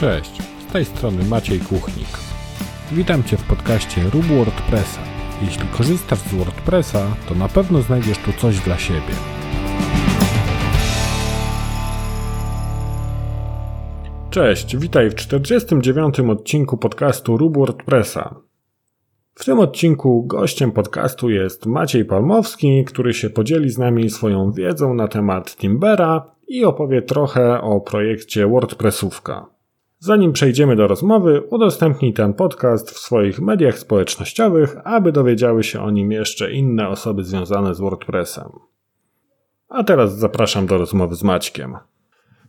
Cześć, z tej strony Maciej Kuchnik. Witam Cię w podcaście Rób WordPressa. Jeśli korzystasz z WordPressa, to na pewno znajdziesz tu coś dla siebie. Cześć, witaj w 49. odcinku podcastu Rób WordPressa. W tym odcinku gościem podcastu jest Maciej Palmowski, który się podzieli z nami swoją wiedzą na temat Timbera i opowie trochę o projekcie WordPressówka. Zanim przejdziemy do rozmowy, udostępnij ten podcast w swoich mediach społecznościowych, aby dowiedziały się o nim jeszcze inne osoby związane z WordPressem. A teraz zapraszam do rozmowy z Maćkiem.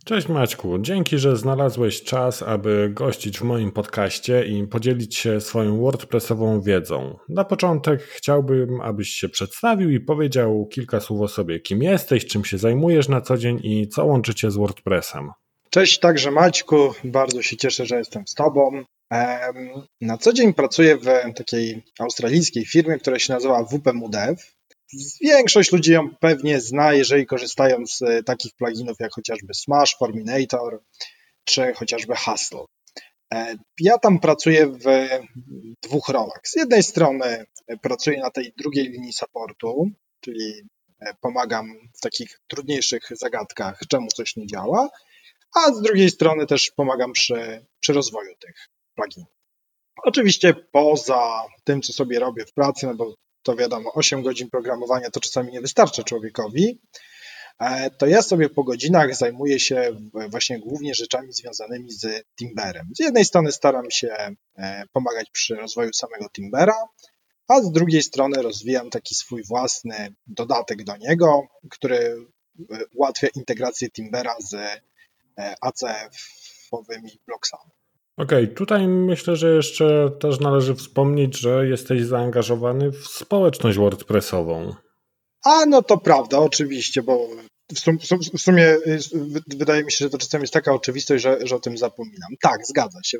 Cześć Maćku, dzięki, że znalazłeś czas, aby gościć w moim podcaście i podzielić się swoją WordPressową wiedzą. Na początek chciałbym, abyś się przedstawił i powiedział kilka słów o sobie. Kim jesteś, czym się zajmujesz na co dzień i co łączycie z WordPressem. Cześć także Maćku, bardzo się cieszę, że jestem z Tobą. Na co dzień pracuję w takiej australijskiej firmie, która się nazywa WPMUDev. Większość ludzi ją pewnie zna, jeżeli korzystają z takich pluginów jak chociażby Smash, Forminator czy chociażby Hustle. E, ja tam pracuję w dwóch rolach. Z jednej strony pracuję na tej drugiej linii supportu, czyli e, pomagam w takich trudniejszych zagadkach, czemu coś nie działa, a z drugiej strony też pomagam przy, przy rozwoju tych pluginów. Oczywiście poza tym, co sobie robię w pracy, no bo to wiadomo, 8 godzin programowania to czasami nie wystarcza człowiekowi, e, to ja sobie po godzinach zajmuję się właśnie głównie rzeczami związanymi z Timberem. Z jednej strony staram się e, pomagać przy rozwoju samego Timbera, a z drugiej strony rozwijam taki swój własny dodatek do niego, który e, ułatwia integrację Timbera z ACF-owymi bloksami. Okej, okay, tutaj myślę, że jeszcze też należy wspomnieć, że jesteś zaangażowany w społeczność WordPressową. A no to prawda, oczywiście, bo w sumie wydaje mi się, że to czasem jest taka oczywistość, że, że o tym zapominam. Tak, zgadza się.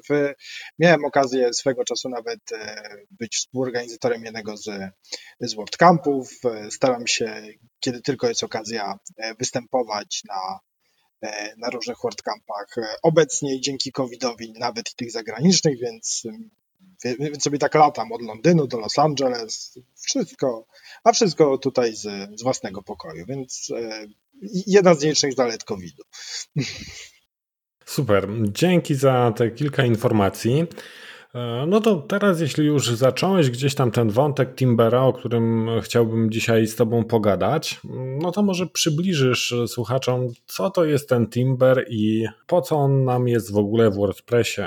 miałem okazję swego czasu nawet e, być współorganizatorem jednego z, z WordCampów. E, staram się, kiedy tylko jest okazja, e, występować na na różnych WordCampach. E, obecnie dzięki COVID-owi nawet i tych zagranicznych, więc, więc sobie tak latam od Londynu do Los Angeles, wszystko, a wszystko tutaj z, z własnego pokoju, więc e, jedna z nielicznych zalet COVID-u. Super, dzięki za te kilka informacji. E, no to teraz, jeśli już zacząłeś gdzieś tam ten wątek Timbera, o którym chciałbym dzisiaj z Tobą pogadać, no to może przybliżysz słuchaczom, co to jest ten Timber i po co on nam jest w ogóle w WordPressie.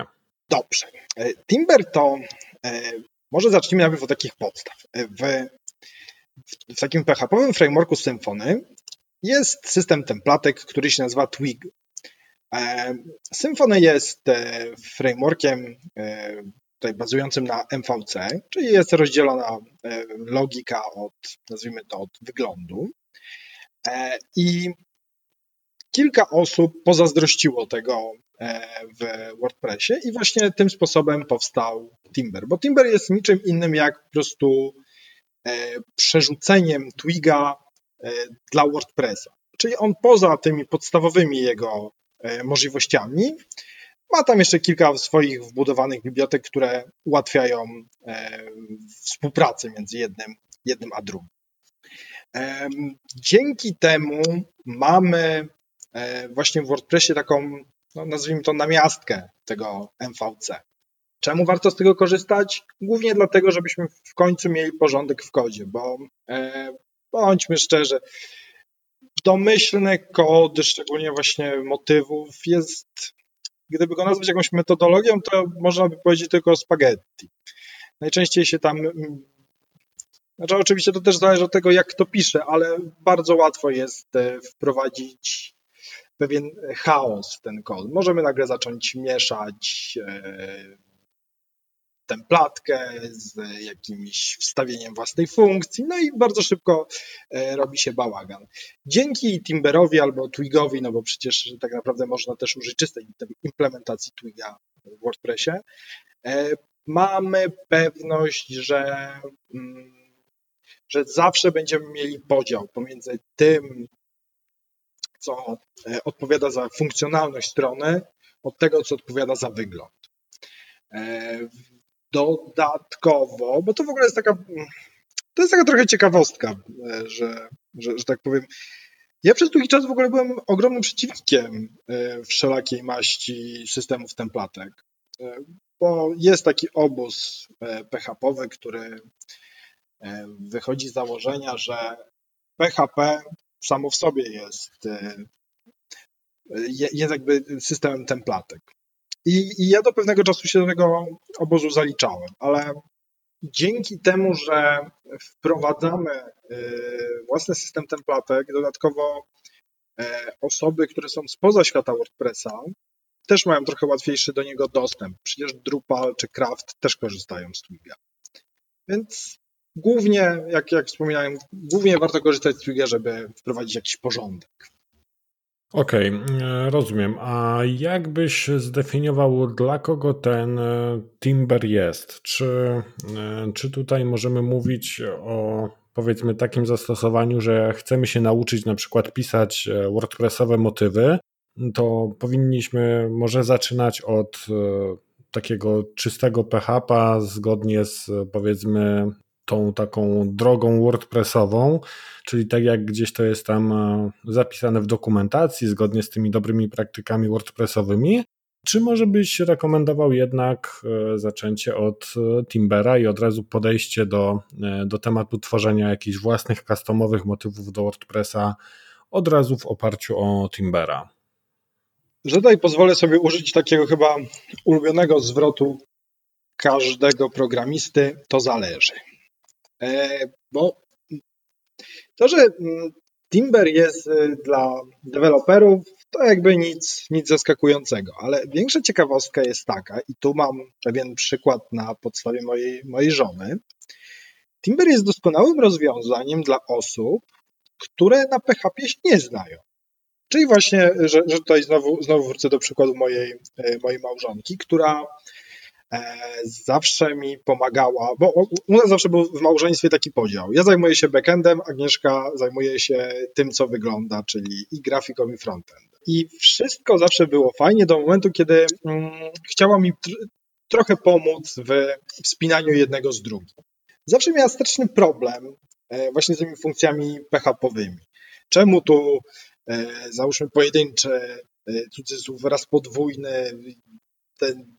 Dobrze. E, Timber to, e, może zacznijmy najpierw od takich podstaw. W, w takim PHP-owym frameworku Symfony jest system templatek, który się nazywa Twig. Symfony jest frameworkiem tutaj bazującym na MVC, czyli jest rozdzielona e, logika od, nazwijmy to, od wyglądu. E, I kilka osób pozazdrościło tego e, w WordPressie i właśnie tym sposobem powstał Timber, bo Timber jest niczym innym jak po prostu przerzuceniem Twiga dla WordPressa. Czyli on poza tymi podstawowymi jego możliwościami ma tam jeszcze kilka swoich wbudowanych bibliotek, które ułatwiają e, współpracę między jednym, jednym a drugim. E, dzięki temu mamy e, właśnie w WordPressie taką, no nazwijmy to namiastkę tego MVC. Czemu warto z tego korzystać? Głównie dlatego, żebyśmy w końcu mieli porządek w kodzie, bo bądźmy szczerzy, domyślny kod, szczególnie właśnie motywów, jest Gdyby go nazwać jakąś metodologią, to można by powiedzieć tylko spaghetti. Najczęściej się tam. Mm, znaczy, oczywiście to też zależy od tego, jak to pisze, ale bardzo łatwo jest e, wprowadzić pewien chaos w ten kod. Możemy nagle zacząć mieszać e, templatkę z jakimś wstawieniem własnej funkcji, no i bardzo szybko e, robi się bałagan. Dzięki Timberowi albo Twigowi, no bo przecież tak naprawdę można też użyć czystej implementacji Twiga w WordPressie, e, mamy pewność, że, mm, że zawsze będziemy mieli podział pomiędzy tym, co e, odpowiada za funkcjonalność strony, od tego, co odpowiada za wygląd. Dodatkowo, bo to w ogóle jest taka, to jest taka trochę ciekawostka, że, że, że tak powiem, ja przez długi czas w ogóle byłem ogromnym przeciwnikiem wszelakiej maści systemów templatek, bo jest taki obóz PHP-owy, który wychodzi z założenia, że PHP samo w sobie jest, e, jest jakby systemem templatek. I, I, ja do pewnego czasu się do tego obozu zaliczałem, ale dzięki temu, że wprowadzamy e, własny system templatek, dodatkowo e, osoby, które są spoza świata WordPressa, też mają trochę łatwiejszy do niego dostęp. Przecież Drupal czy Craft też korzystają z Twiga. Więc Głównie, jak, jak wspominałem, głównie warto korzystać z Twigga, żeby wprowadzić jakiś porządek. Okej, okay, rozumiem. A jak byś zdefiniował, dla kogo ten e, Timber jest? Czy, e, czy tutaj możemy mówić o powiedzmy takim zastosowaniu, że chcemy się nauczyć na przykład pisać e, WordPressowe motywy, to powinniśmy może zaczynać od takiego czystego PHP zgodnie z powiedzmy tą taką drogą WordPressową, czyli tak jak gdzieś to jest tam e, zapisane w dokumentacji, zgodnie z tymi dobrymi praktykami WordPressowymi, czy może byś rekomendował jednak e, zaczęcie od e, Timbera i od razu podejście do, do tematu tworzenia jakichś własnych customowych motywów do WordPressa od razu w oparciu o Timbera? Że tutaj pozwolę sobie użyć takiego chyba ulubionego zwrotu każdego programisty, to zależy. E, bo to, że mm, Timber jest y, dla deweloperów, to jakby nic, nic zaskakującego, ale większa ciekawostka jest taka, i tu mam pewien przykład na podstawie mojej, mojej żony. Timber jest doskonałym rozwiązaniem dla osób, które na PHP się nie znają. Czyli właśnie, że, że tutaj znowu, znowu wrócę do przykładu mojej, e, mojej małżonki, która zawsze mi pomagała, bo u nas zawsze był w małżeństwie taki podział. Ja zajmuję się backendem, Agnieszka zajmuje się tym, co wygląda, czyli i grafiką, i frontend. I wszystko zawsze było fajnie do momentu, kiedy mm, chciała mi tr trochę pomóc w wspinaniu jednego z drugim. Zawsze miała straszny problem e, właśnie z tymi funkcjami PHP-owymi. Czemu tu e, załóżmy pojedyncze cudzysłów, raz podwójny, ten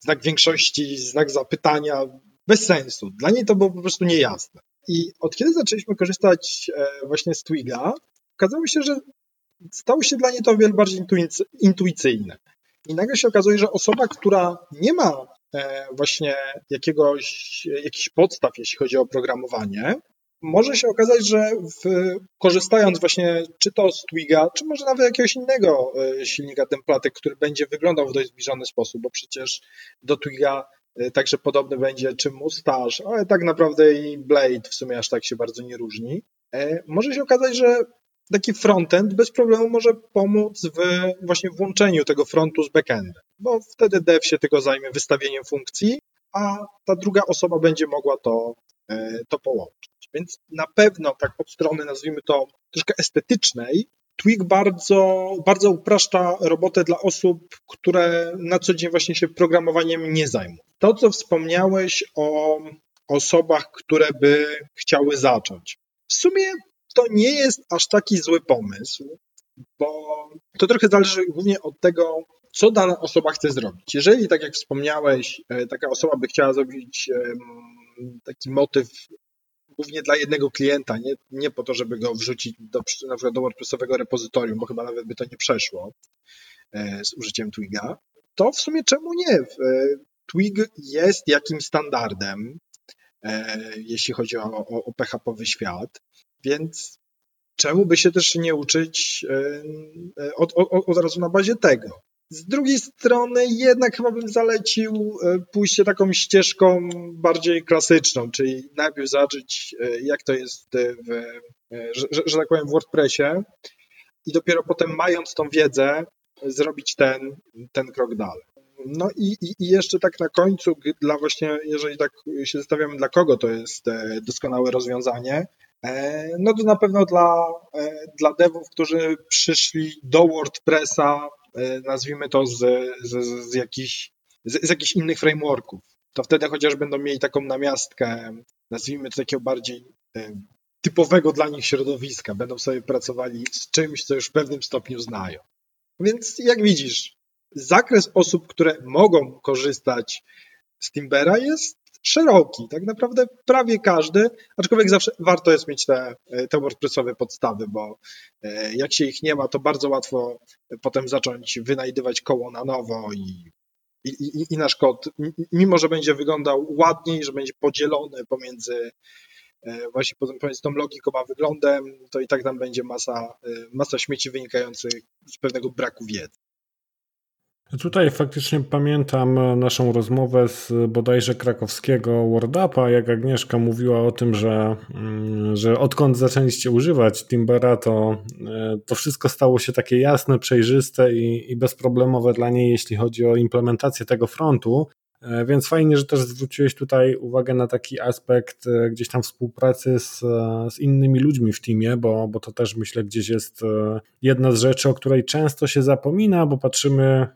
znak większości, znak zapytania, bez sensu. Dla niej to było po prostu niejasne. I od kiedy zaczęliśmy korzystać e, właśnie z Twiga, okazało się, że stało się dla niej to o wiele bardziej intuicyjne. I nagle się okazuje, że osoba, która nie ma e, właśnie jakiegoś, jakichś podstaw, jeśli chodzi o programowanie, może się okazać, że w, korzystając właśnie czy to z Twiga, czy może nawet jakiegoś innego e, silnika templatek, który będzie wyglądał w dość zbliżony sposób, bo przecież do Twiga e, także podobny będzie czy Mustache, ale tak naprawdę i Blade w sumie aż tak się bardzo nie różni. E, może się okazać, że taki frontend bez problemu może pomóc w właśnie włączeniu tego frontu z backendem, bo wtedy dev się tego zajmie wystawieniem funkcji, a ta druga osoba będzie mogła to, to połączyć. Więc na pewno tak od strony, nazwijmy to troszkę estetycznej, Twig bardzo, bardzo upraszcza robotę dla osób, które na co dzień właśnie się programowaniem nie zajmują. To, co wspomniałeś o osobach, które by chciały zacząć. W sumie to nie jest aż taki zły pomysł, bo to trochę zależy głównie od tego, co dana osoba chce zrobić. Jeżeli, tak jak wspomniałeś, e, taka osoba by chciała zrobić taki motyw głównie dla jednego klienta, nie, nie po to, żeby go wrzucić do, na przykład do WordPressowego repozytorium, bo chyba nawet by to nie przeszło e, z użyciem Twiga, to w sumie czemu nie? E, Twig jest jakimś standardem, e, jeśli chodzi o, o, o PHP-owy świat, więc czemu by się też nie uczyć od, od, od razu na bazie tego? Z drugiej strony jednak chyba bym zalecił e, pójście taką ścieżką bardziej klasyczną, czyli najpierw zacząć e, jak to jest w, e, że, że, że tak powiem w WordPressie i dopiero potem mając tą wiedzę zrobić ten, ten krok dalej. No i, i, i, jeszcze tak na końcu, dla właśnie, jeżeli tak się zastanawiamy, dla kogo to jest doskonałe rozwiązanie, no to na pewno dla, dla devów, którzy przyszli do WordPressa nazwijmy to z, z, z, jakichś, z, z jakichś innych frameworków. To wtedy chociaż będą mieli taką namiastkę, nazwijmy to takiego bardziej typowego dla nich środowiska. Będą sobie pracowali z czymś, co już w pewnym stopniu znają. Więc jak widzisz, zakres osób, które mogą korzystać z Timbera jest szeroki. Tak naprawdę prawie każdy, aczkolwiek zawsze warto jest mieć te, te WordPressowe podstawy, bo e, jak się ich nie ma, to bardzo łatwo potem zacząć wynajdywać koło na nowo i, i, i nasz kod, mimo że będzie wyglądał ładniej, że będzie podzielony pomiędzy e, właśnie pomiędzy tą logiką a wyglądem, to i tak tam będzie masa, e, masa śmieci wynikających z pewnego braku wiedzy. Tutaj faktycznie pamiętam naszą rozmowę z bodajże krakowskiego WordUpa, jak Agnieszka mówiła o tym, że, mm, że odkąd zaczęliście używać Timbera, to, e, to wszystko stało się takie jasne, przejrzyste i, i bezproblemowe dla niej, jeśli chodzi o implementację tego frontu. E, więc fajnie, że też zwróciłeś tutaj uwagę na taki aspekt e, gdzieś tam współpracy z, z innymi ludźmi w teamie, bo, bo to też myślę gdzieś jest e, jedna z rzeczy, o której często się zapomina, bo patrzymy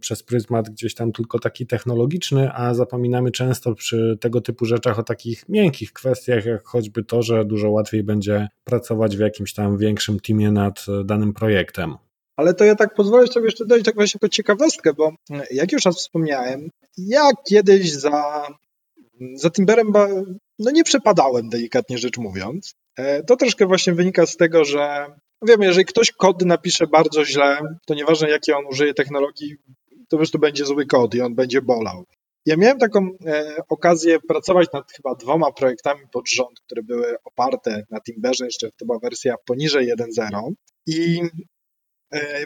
przez pryzmat gdzieś tam tylko taki technologiczny, a zapominamy często przy tego typu rzeczach o takich miękkich kwestiach, jak choćby to, że dużo łatwiej będzie pracować w jakimś tam większym teamie nad danym projektem. Ale to ja tak pozwolę sobie jeszcze dać tak właśnie ciekawostkę, bo jak już raz wspomniałem, ja kiedyś za, za Timberem no nie przepadałem, delikatnie rzecz mówiąc. E, to troszkę właśnie wynika z tego, że no wiemy, jeżeli ktoś kod napisze bardzo źle, to nieważne jakie on użyje technologii, to po prostu będzie zły kod i on będzie bolał. Ja miałem taką e, okazję pracować nad chyba dwoma projektami pod rząd, które były oparte na Timberze, jeszcze to była wersja poniżej 1.0 i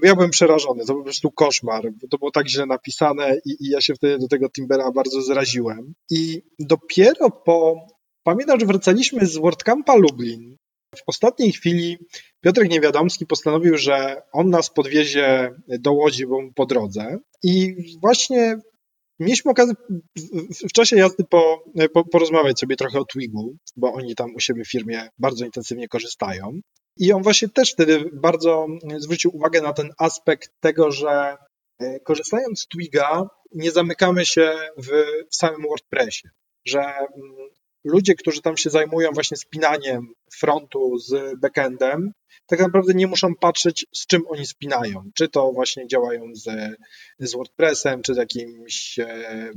ja byłem przerażony, to był po prostu koszmar, to było tak źle napisane i, i ja się wtedy do tego Timbera bardzo zraziłem. I dopiero po, pamiętam, że wracaliśmy z WordCampa Lublin. W ostatniej chwili Piotrek Niewiadomski postanowił, że on nas podwiezie do Łodzi, bo po drodze. I właśnie mieliśmy okazję w, w czasie jazdy po, po, porozmawiać sobie trochę o Twigu, bo oni tam u siebie w firmie bardzo intensywnie korzystają. I on właśnie też wtedy bardzo zwrócił uwagę na ten aspekt tego, że e, korzystając z Twiga nie zamykamy się w, w samym WordPressie, że mm, ludzie, którzy tam się zajmują właśnie spinaniem frontu z backendem, tak naprawdę nie muszą patrzeć, z czym oni spinają. Czy to właśnie działają z, z WordPressem, czy z jakimś e,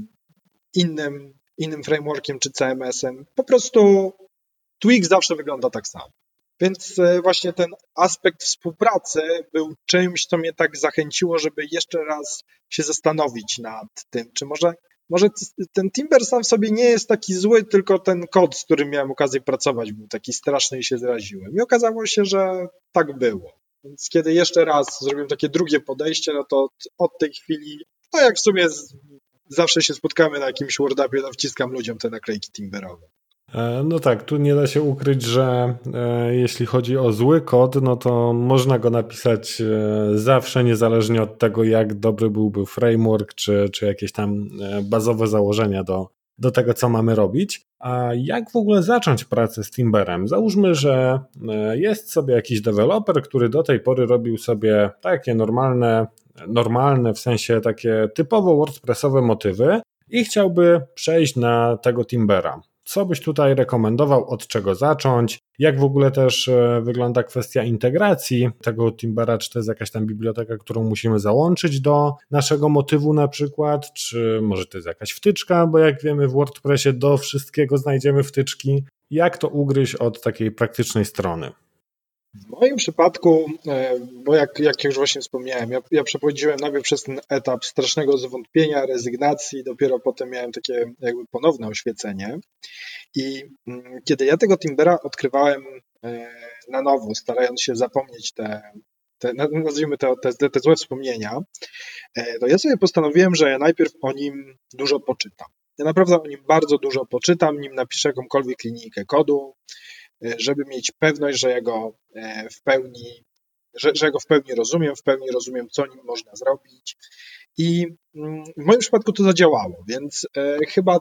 innym, innym frameworkiem, czy CMS-em. Po prostu Twig zawsze wygląda tak samo. Więc e, właśnie ten aspekt współpracy był czymś, co mnie tak zachęciło, żeby jeszcze raz się zastanowić nad tym, czy może, może ten Timber sam w sobie nie jest taki zły, tylko ten kod, z którym miałem okazję pracować, był taki straszny i się zraziłem. I okazało się, że tak było. Więc kiedy jeszcze raz zrobiłem takie drugie podejście, no to od, od tej chwili, no jak w sumie z, zawsze się spotkamy na jakimś WordUpie, to wciskam ludziom te naklejki Timberowe. E, no tak, tu nie da się ukryć, że e, jeśli chodzi o zły kod, no to można go napisać e, zawsze, niezależnie od tego, jak dobry byłby framework, czy, czy jakieś tam bazowe założenia do, do tego, co mamy robić. A jak w ogóle zacząć pracę z Timberem? Załóżmy, że jest sobie jakiś deweloper, który do tej pory robił sobie takie normalne, normalne w sensie takie typowo WordPressowe motywy i chciałby przejść na tego Timbera. Co byś tutaj rekomendował, od czego zacząć? Jak w ogóle też e, wygląda kwestia integracji tego Timbera? Czy to jest jakaś tam biblioteka, którą musimy załączyć do naszego motywu na przykład? Czy może to jest jakaś wtyczka? Bo jak wiemy w WordPressie do wszystkiego znajdziemy wtyczki. Jak to ugryźć od takiej praktycznej strony? W moim przypadku, e, bo jak, jak już właśnie wspomniałem, ja, ja przechodziłem najpierw przez ten etap strasznego zwątpienia, rezygnacji, dopiero potem miałem takie jakby ponowne oświecenie. I mm, kiedy ja tego Timbera odkrywałem e, na nowo, starając się zapomnieć te, te nazwijmy to, te, te złe wspomnienia, e, to ja sobie postanowiłem, że ja najpierw o nim dużo poczytam. Ja naprawdę o nim bardzo dużo poczytam, nim napiszę jakąkolwiek linijkę kodu, żeby mieć pewność, że ja go e, w pełni, że, że go w pełni rozumiem, w pełni rozumiem, co nim można zrobić. I mm, w moim przypadku to zadziałało, więc e, chyba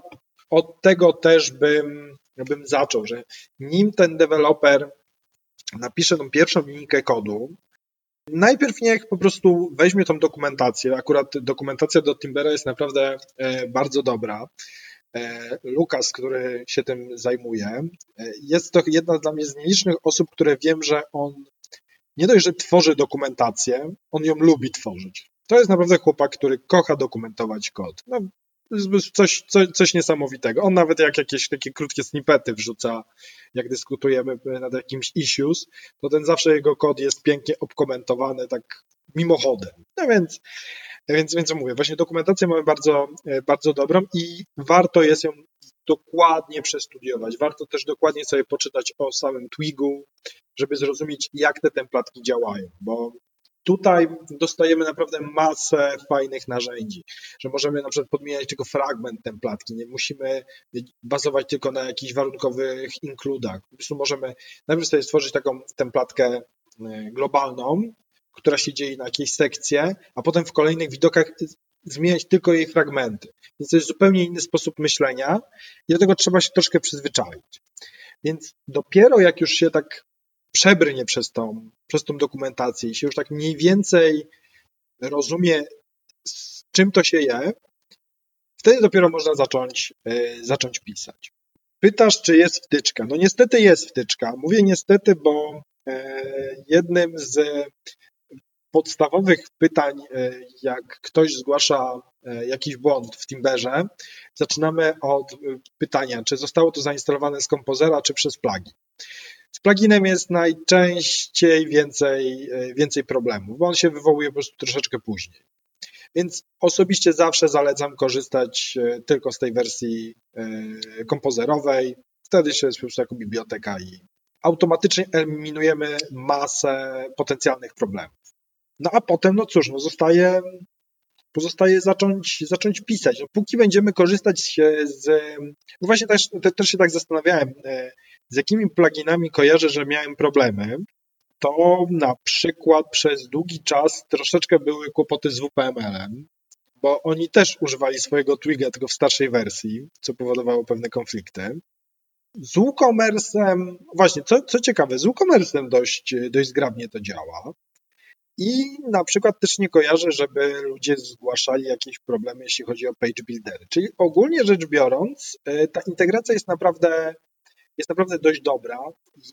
od tego też bym, bym zaczął, że nim ten deweloper napisze tą pierwszą linijkę kodu, Najpierw niech po prostu weźmie tą dokumentację. Akurat dokumentacja do Timbera jest naprawdę e, bardzo dobra. E, Lukas, który się tym zajmuje, e, jest to jedna dla mnie z nielicznych osób, które wiem, że on nie dość, że tworzy dokumentację, on ją lubi tworzyć. To jest naprawdę chłopak, który kocha dokumentować kod. No, coś, coś, coś niesamowitego. On nawet jak jakieś takie krótkie snippety wrzuca, jak dyskutujemy nad jakimś issues, to ten zawsze jego kod jest pięknie obkomentowany tak mimochodem. No więc, więc, więc mówię, właśnie dokumentację mamy bardzo, bardzo dobrą i warto jest ją dokładnie przestudiować. Warto też dokładnie sobie poczytać o samym Twigu, żeby zrozumieć, jak te templatki działają, bo Tutaj dostajemy naprawdę masę fajnych narzędzi, że możemy na przykład podmieniać tylko fragment templatki, nie musimy bazować tylko na jakichś warunkowych inkludach. Po prostu możemy najpierw sobie stworzyć taką templatkę e, globalną, która się dzieje na jakiejś sekcje, a potem w kolejnych widokach zmieniać tylko jej fragmenty. Więc to jest zupełnie inny sposób myślenia i do tego trzeba się troszkę przyzwyczaić. Więc dopiero jak już się tak przebrnie przez tą, przez tą dokumentację i się już tak mniej więcej rozumie, z czym to się je, wtedy dopiero można zacząć, yy, zacząć pisać. Pytasz, czy jest wtyczka. No niestety jest wtyczka. Mówię niestety, bo yy, jednym z podstawowych pytań, yy, jak ktoś zgłasza jakiś błąd w Timberze, zaczynamy od pytania, czy zostało to zainstalowane z kompozera, czy przez plugin. Z pluginem jest najczęściej więcej, e, więcej problemów, bo on się wywołuje po prostu troszeczkę później. Więc osobiście zawsze zalecam korzystać e, tylko z tej wersji e, kompozerowej. Wtedy się jest po prostu jako biblioteka i automatycznie eliminujemy masę potencjalnych problemów. No a potem, no cóż, no zostaje, pozostaje zacząć, zacząć pisać. No, póki będziemy korzystać z. No właśnie też, też się tak zastanawiałem, z jakimi pluginami kojarzę, że miałem problemy, to na przykład przez długi czas troszeczkę były kłopoty z WPML-em, bo oni też używali swojego Twiga, tylko w starszej wersji, co powodowało pewne konflikty. Z WooCommerce'em, właśnie, co, co ciekawe, z WooCommerce'em dość, dość zgrabnie to działa. I na przykład też nie kojarzę, żeby ludzie zgłaszali jakieś problemy, jeśli chodzi o page buildery. Czyli ogólnie rzecz biorąc, e, ta integracja jest naprawdę jest naprawdę dość dobra.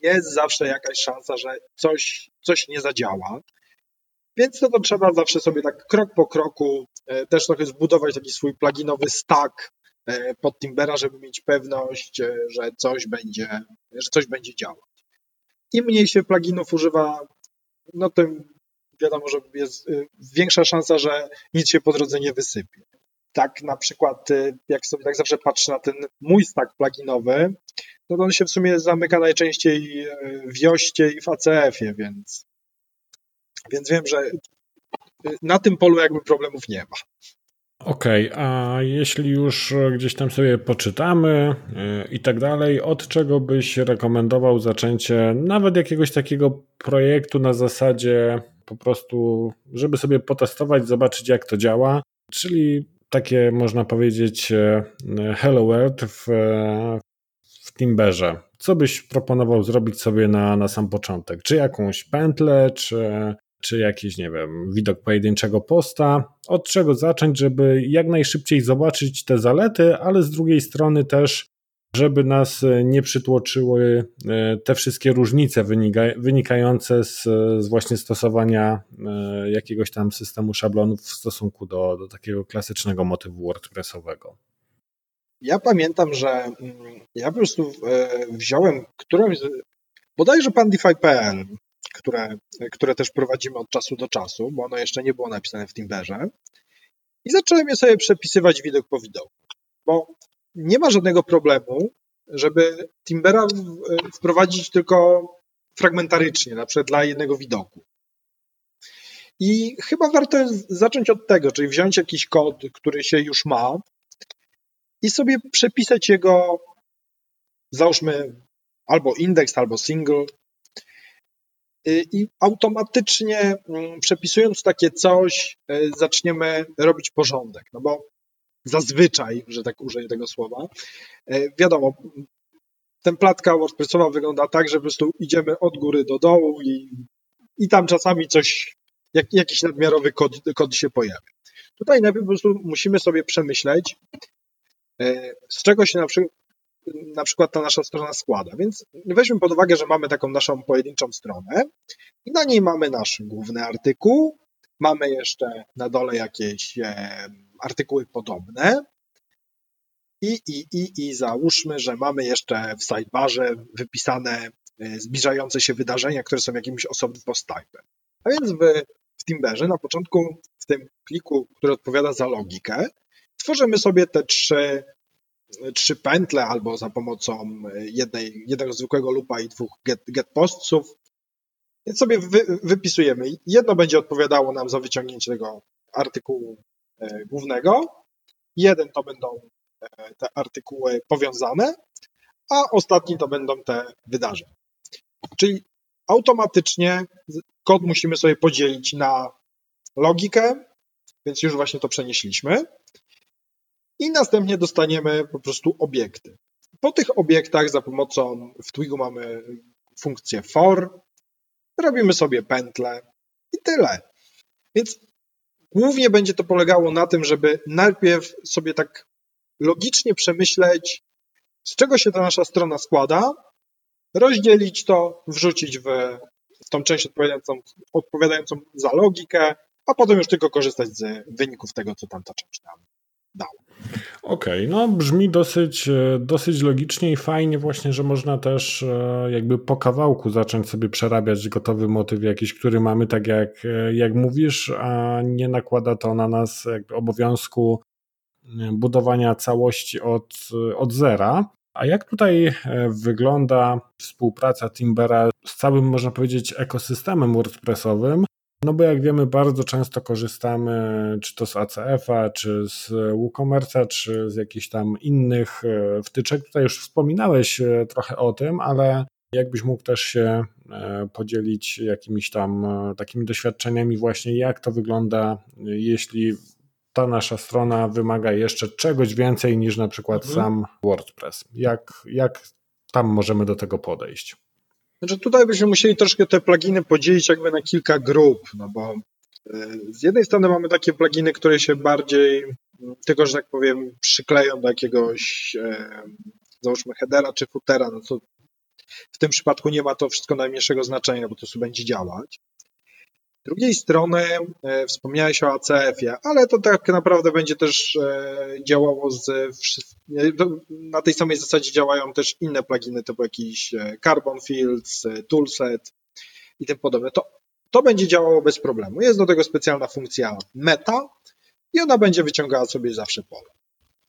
Jest zawsze jakaś szansa, że coś, coś nie zadziała. Więc to, to trzeba zawsze sobie tak krok po kroku e, też trochę zbudować taki swój pluginowy stack e, pod Timbera, żeby mieć pewność, że coś będzie, że coś będzie działać. Im mniej się pluginów używa, no tym wiadomo, że jest większa szansa, że nic się po drodze nie wysypie. Tak na przykład, jak sobie tak zawsze patrzę na ten mój stack pluginowy, no to on się w sumie zamyka najczęściej e, w Joście i w ACF-ie, więc, więc wiem, że na tym polu jakby problemów nie ma. Okej, okay, a jeśli już gdzieś tam sobie poczytamy i tak dalej, od czego byś rekomendował zaczęcie nawet jakiegoś takiego projektu na zasadzie po prostu, żeby sobie potestować, zobaczyć jak to działa, czyli takie można powiedzieć Hello World w, Timberze. Co byś proponował zrobić sobie na, na sam początek? Czy jakąś pętlę, czy, czy jakiś, nie wiem, widok pojedynczego posta? Od czego zacząć, żeby jak najszybciej zobaczyć te zalety, ale z drugiej strony też, żeby nas nie przytłoczyły e, te wszystkie różnice wynikające z, z właśnie stosowania e, jakiegoś tam systemu szablonów w stosunku do, do takiego klasycznego motywu WordPressowego. Ja pamiętam, że mm, ja po prostu e, wziąłem którąś, bodajże Pandify.pl, które, które też prowadzimy od czasu do czasu, bo ono jeszcze nie było napisane w Timberze. I zacząłem je sobie przepisywać widok po widoku, bo nie ma żadnego problemu, żeby Timbera wprowadzić tylko fragmentarycznie, na przykład dla jednego widoku. I chyba warto zacząć od tego, czyli wziąć jakiś kod, który się już ma, i sobie przepisać jego, załóżmy, albo indeks, albo single. Y, I automatycznie mm, przepisując takie coś, y, zaczniemy robić porządek. No bo zazwyczaj, że tak użyję tego słowa, y, wiadomo, templatka WordPressowa wygląda tak, że po prostu idziemy od góry do dołu i, i tam czasami coś jak, jakiś nadmiarowy kod, kod się pojawia. Tutaj najpierw po prostu musimy sobie przemyśleć, e, z czego się na przykład, na przykład ta nasza strona składa. Więc weźmy pod uwagę, że mamy taką naszą pojedynczą stronę i na niej mamy nasz główny artykuł, mamy jeszcze na dole jakieś e, artykuły podobne, i, i, i, I załóżmy, że mamy jeszcze w sidebarze wypisane e, zbliżające się wydarzenia, które są jakimś osobnym post-typem. A więc w, w Timberze na początku, w tym pliku, który odpowiada za logikę, tworzymy sobie te trzy, trzy pętle albo za pomocą jednej, jednego zwykłego loopa i dwóch get, get postców. Więc sobie wy, wypisujemy. Jedno będzie odpowiadało nam za wyciągnięcie tego artykułu e, głównego, jeden to będą E, te artykuły powiązane, a ostatni to będą te wydarzenia. Czyli automatycznie kod musimy sobie podzielić na logikę, więc już właśnie to przenieśliśmy. I następnie dostaniemy po prostu obiekty. Po tych obiektach za pomocą w Twigu mamy funkcję for, robimy sobie pętlę i tyle. Więc głównie będzie to polegało na tym, żeby najpierw sobie tak logicznie przemyśleć, z czego się ta nasza strona składa, rozdzielić to, wrzucić w, tą część odpowiadającą, odpowiadającą za logikę, a potem już tylko korzystać z wyników tego, co tam ta część nam dała. Okej, okay, no brzmi dosyć, e, dosyć logicznie i fajnie właśnie, że można też e, jakby po kawałku zacząć sobie przerabiać gotowy motyw jakiś, który mamy, tak jak, e, jak mówisz, a nie nakłada to na nas jakby obowiązku budowania całości od, od zera. A jak tutaj wygląda współpraca Timbera z całym, można powiedzieć, ekosystemem WordPressowym? No bo jak wiemy, bardzo często korzystamy czy to z ACF-a, czy z WooCommerce'a, czy z jakichś tam innych e, wtyczek. Tutaj już wspominałeś e, trochę o tym, ale jakbyś mógł też się podzielić jakimiś tam takimi doświadczeniami właśnie, jak to wygląda, jeśli ta nasza strona wymaga jeszcze czegoś więcej niż na przykład mhm. sam WordPress. Jak, jak tam możemy do tego podejść? Znaczy tutaj byśmy musieli troszkę te pluginy podzielić jakby na kilka grup, no bo e, z jednej strony mamy takie pluginy, które się bardziej, tylko że tak powiem, przykleją do jakiegoś, e, załóżmy, headera czy footera, no co w tym przypadku nie ma to wszystko najmniejszego znaczenia, bo to sobie będzie działać drugiej strony e, wspomniałeś o ACF-ie, ale to tak naprawdę będzie też e, działało z, na tej samej zasadzie działają też inne pluginy typu jakiś e, Carbon Fields, Toolset i tym podobne. To, to będzie działało bez problemu. Jest do tego specjalna funkcja meta i ona będzie wyciągała sobie zawsze pole.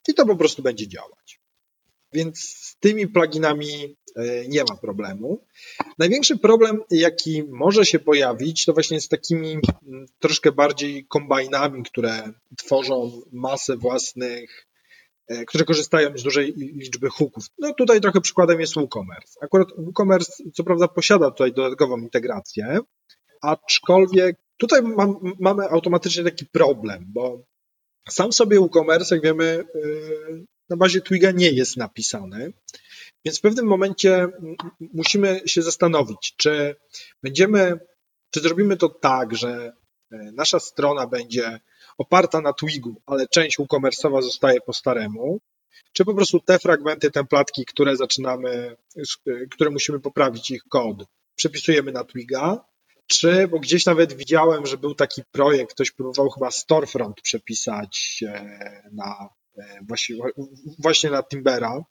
I to po prostu będzie działać. Więc z tymi pluginami E, nie ma problemu. Największy problem, jaki może się pojawić, to właśnie z takimi mm, troszkę bardziej kombajnami, które tworzą masę własnych, e, które korzystają z dużej liczby hooków. No tutaj trochę przykładem jest WooCommerce. Akurat WooCommerce co prawda posiada tutaj dodatkową integrację, aczkolwiek tutaj mam, mamy automatycznie taki problem, bo sam sobie WooCommerce, jak wiemy, e, na bazie Twiga nie jest napisany. Więc w pewnym momencie musimy się zastanowić, czy będziemy, czy zrobimy to tak, że e, nasza strona będzie oparta na Twigu, ale część WooCommerce'owa zostaje po staremu, czy po prostu te fragmenty, templatki, które zaczynamy, e, które musimy poprawić ich kod, przepisujemy na Twiga, czy, bo gdzieś nawet widziałem, że był taki projekt, ktoś próbował chyba Storefront przepisać e, na właśnie, właśnie na Timbera,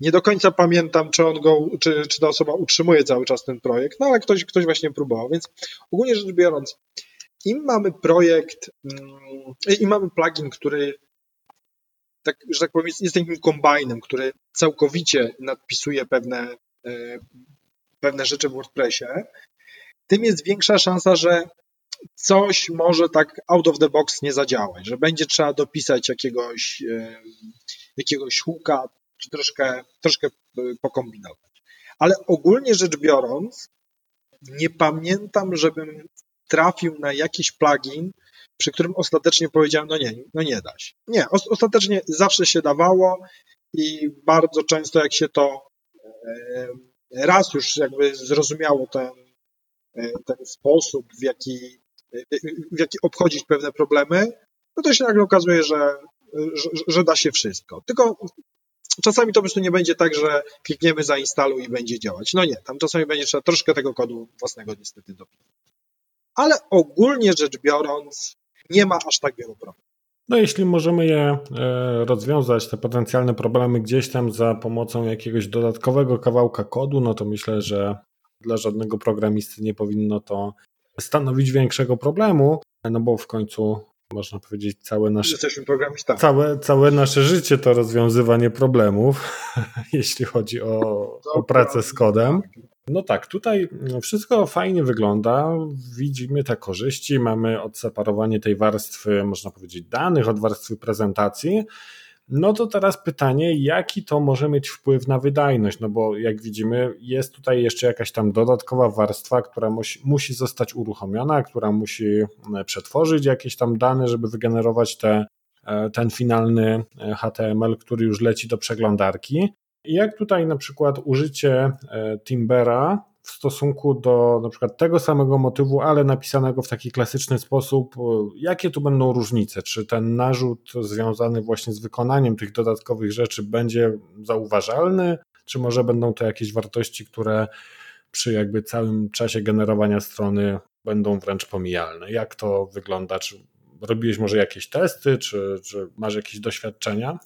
nie do końca pamiętam, czy on go, czy, czy ta osoba utrzymuje cały czas ten projekt, no ale ktoś, ktoś właśnie próbował, więc ogólnie rzecz biorąc, im mamy projekt, mm, im mamy plugin, który tak, że tak powiem, jest, jest takim kombajnem, który całkowicie nadpisuje pewne, e, pewne rzeczy w WordPressie, tym jest większa szansa, że coś może tak out of the box nie zadziałać, że będzie trzeba dopisać jakiegoś, e, jakiegoś hooka, czy troszkę, troszkę e, pokombinować. Ale ogólnie rzecz biorąc, nie pamiętam, żebym trafił na jakiś plugin, przy którym ostatecznie powiedziałem, no nie, no nie da się. Nie, ostatecznie zawsze się dawało i bardzo często jak się to e, raz już jakby zrozumiało ten, ten sposób, w jaki w jaki obchodzić pewne problemy, no to się nagle okazuje, że, że, że da się wszystko. Tylko czasami to po prostu nie będzie tak, że klikniemy zainstaluj i będzie działać. No nie, tam czasami będzie trzeba troszkę tego kodu własnego niestety dopisać. Ale ogólnie rzecz biorąc, nie ma aż tak wielu problemów. No jeśli możemy je e, rozwiązać, te potencjalne problemy gdzieś tam za pomocą jakiegoś dodatkowego kawałka kodu, no to myślę, że dla żadnego programisty nie powinno to stanowić większego problemu, no bo w końcu można powiedzieć całe nasze całe, całe nasze życie to rozwiązywanie problemów, jeśli chodzi o, o pracę z kodem. No tak, tutaj wszystko fajnie wygląda. Widzimy te korzyści, mamy odseparowanie tej warstwy, można powiedzieć, danych od warstwy prezentacji. No to teraz pytanie, jaki to może mieć wpływ na wydajność? No bo jak widzimy, jest tutaj jeszcze jakaś tam dodatkowa warstwa, która musi, musi zostać uruchomiona, która musi e, przetworzyć jakieś tam dane, żeby wygenerować te, e, ten finalny e, HTML, który już leci do przeglądarki. I jak tutaj na przykład użycie Timbera w stosunku do na przykład tego samego motywu, ale napisanego w taki klasyczny sposób, jakie tu będą różnice? Czy ten narzut związany właśnie z wykonaniem tych dodatkowych rzeczy będzie zauważalny, czy może będą to jakieś wartości, które przy jakby całym czasie generowania strony będą wręcz pomijalne? Jak to wygląda? Czy robiłeś może jakieś testy, czy, czy masz jakieś doświadczenia?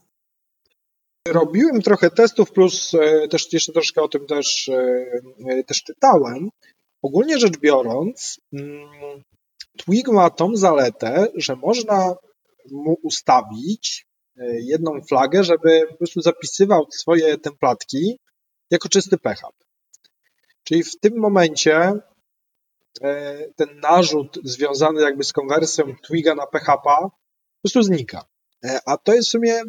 Robiłem trochę testów, plus e, też jeszcze troszkę o tym też, e, e, też czytałem. Ogólnie rzecz biorąc, mm, Twig ma tą zaletę, że można mu ustawić jedną flagę, żeby po prostu zapisywał swoje templatki jako czysty PHP. Czyli w tym momencie ten narzut związany jakby z konwersją Twiga na PHP po prostu znika. A to jest w sumie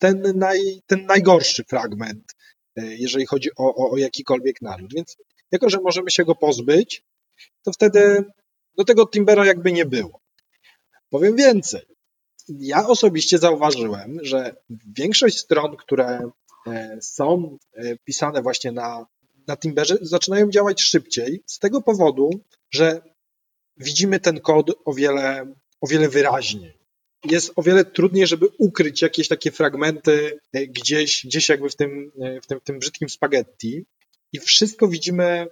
ten, naj, ten najgorszy fragment, e, jeżeli chodzi o, o, o jakikolwiek naród. Więc jako, że możemy się go pozbyć, to wtedy do tego Timbera jakby nie było. Powiem więcej. Ja osobiście zauważyłem, że większość stron, które e, są e, pisane właśnie na, na Timberze, zaczynają działać szybciej z tego powodu, że widzimy ten kod o wiele, o wiele wyraźniej jest o wiele trudniej, żeby ukryć jakieś takie fragmenty e, gdzieś, gdzieś jakby w tym, e, w tym, w tym brzydkim spaghetti i wszystko widzimy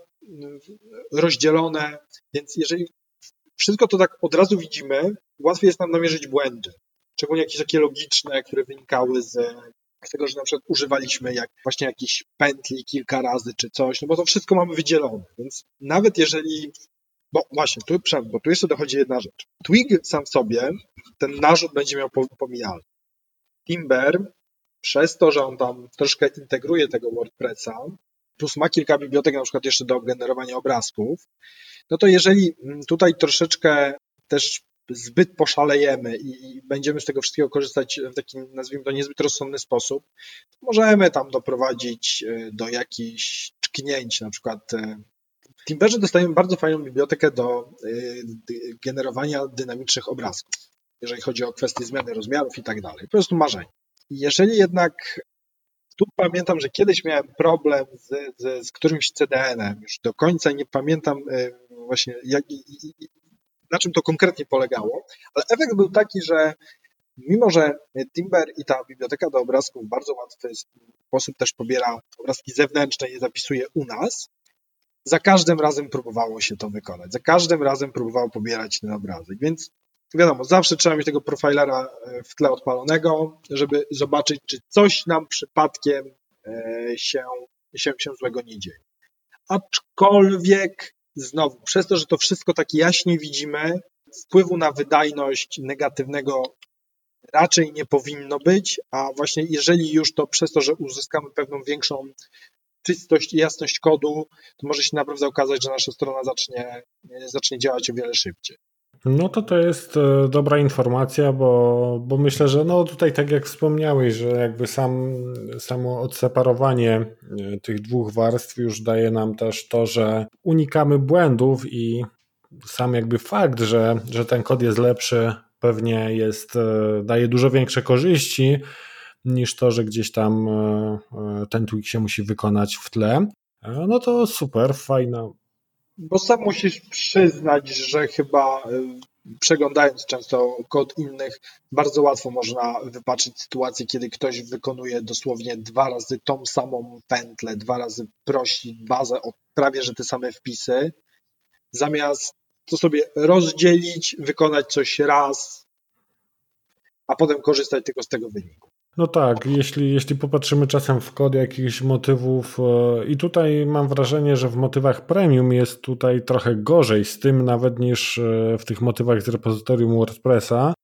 rozdzielone, więc jeżeli wszystko to tak od razu widzimy, łatwiej jest nam namierzyć błędy. Szczególnie jakieś takie logiczne, które wynikały z, z tego, że na przykład używaliśmy jak, właśnie jakichś pętli kilka razy czy coś, no bo to wszystko mamy wydzielone. Więc nawet jeżeli bo właśnie, tu, bo tu jeszcze dochodzi jedna rzecz. Twig sam w sobie, ten narzut będzie miał pomijalny. Timber, przez to, że on tam troszkę integruje tego WordPressa, plus ma kilka bibliotek na przykład jeszcze do generowania obrazków, no to jeżeli tutaj troszeczkę też zbyt poszalejemy i, będziemy z tego wszystkiego korzystać w taki, nazwijmy to, niezbyt rozsądny sposób, możemy tam doprowadzić e, do jakichś czknięć, na przykład e, Timberze dostajemy bardzo fajną bibliotekę do y, generowania dynamicznych obrazków, jeżeli chodzi o kwestie zmiany rozmiarów i tak dalej. Po prostu marzenie. Jeżeli jednak tu pamiętam, że kiedyś miałem problem z, z, z którymś CDN-em, już do końca nie pamiętam y, właśnie jak, na czym to konkretnie polegało, ale efekt był taki, że mimo, że Timber i ta biblioteka do obrazków w bardzo łatwy sposób też pobiera obrazki zewnętrzne i je zapisuje u nas, za każdym razem próbowało się to wykonać. Za każdym razem próbowało pobierać ten obrazek. Więc wiadomo, zawsze trzeba mieć tego profilera e, w tle odpalonego, żeby zobaczyć, czy coś nam przypadkiem e, się, się, się złego nie dzieje. Aczkolwiek znowu, przez to, że to wszystko tak jaśnie widzimy, wpływu na wydajność negatywnego raczej nie powinno być, a właśnie jeżeli już to przez to, że uzyskamy pewną większą czystość i jasność kodu, to może się naprawdę okazać, że nasza strona zacznie, zacznie działać o wiele szybciej. No to to jest e, dobra informacja, bo, bo myślę, że no tutaj tak jak wspomniałeś, że jakby sam, samo odseparowanie e, tych dwóch warstw już daje nam też to, że unikamy błędów i sam jakby fakt, że, że ten kod jest lepszy pewnie jest, e, daje dużo większe korzyści, niż to, że gdzieś tam e, e, ten tweak się musi wykonać w tle. E, no to super, fajna, bo sam musisz przyznać, że chyba przeglądając często kod innych, bardzo łatwo można wypaczyć sytuację, kiedy ktoś wykonuje dosłownie dwa razy tą samą pętlę, dwa razy prosi bazę o prawie że te same wpisy, zamiast to sobie rozdzielić, wykonać coś raz, a potem korzystać tylko z tego wyniku. No tak, jeśli, jeśli popatrzymy czasem w kod jakichś motywów, e, i tutaj mam wrażenie, że w motywach premium jest tutaj trochę gorzej z tym nawet niż e, w tych motywach z repozytorium WordPressa,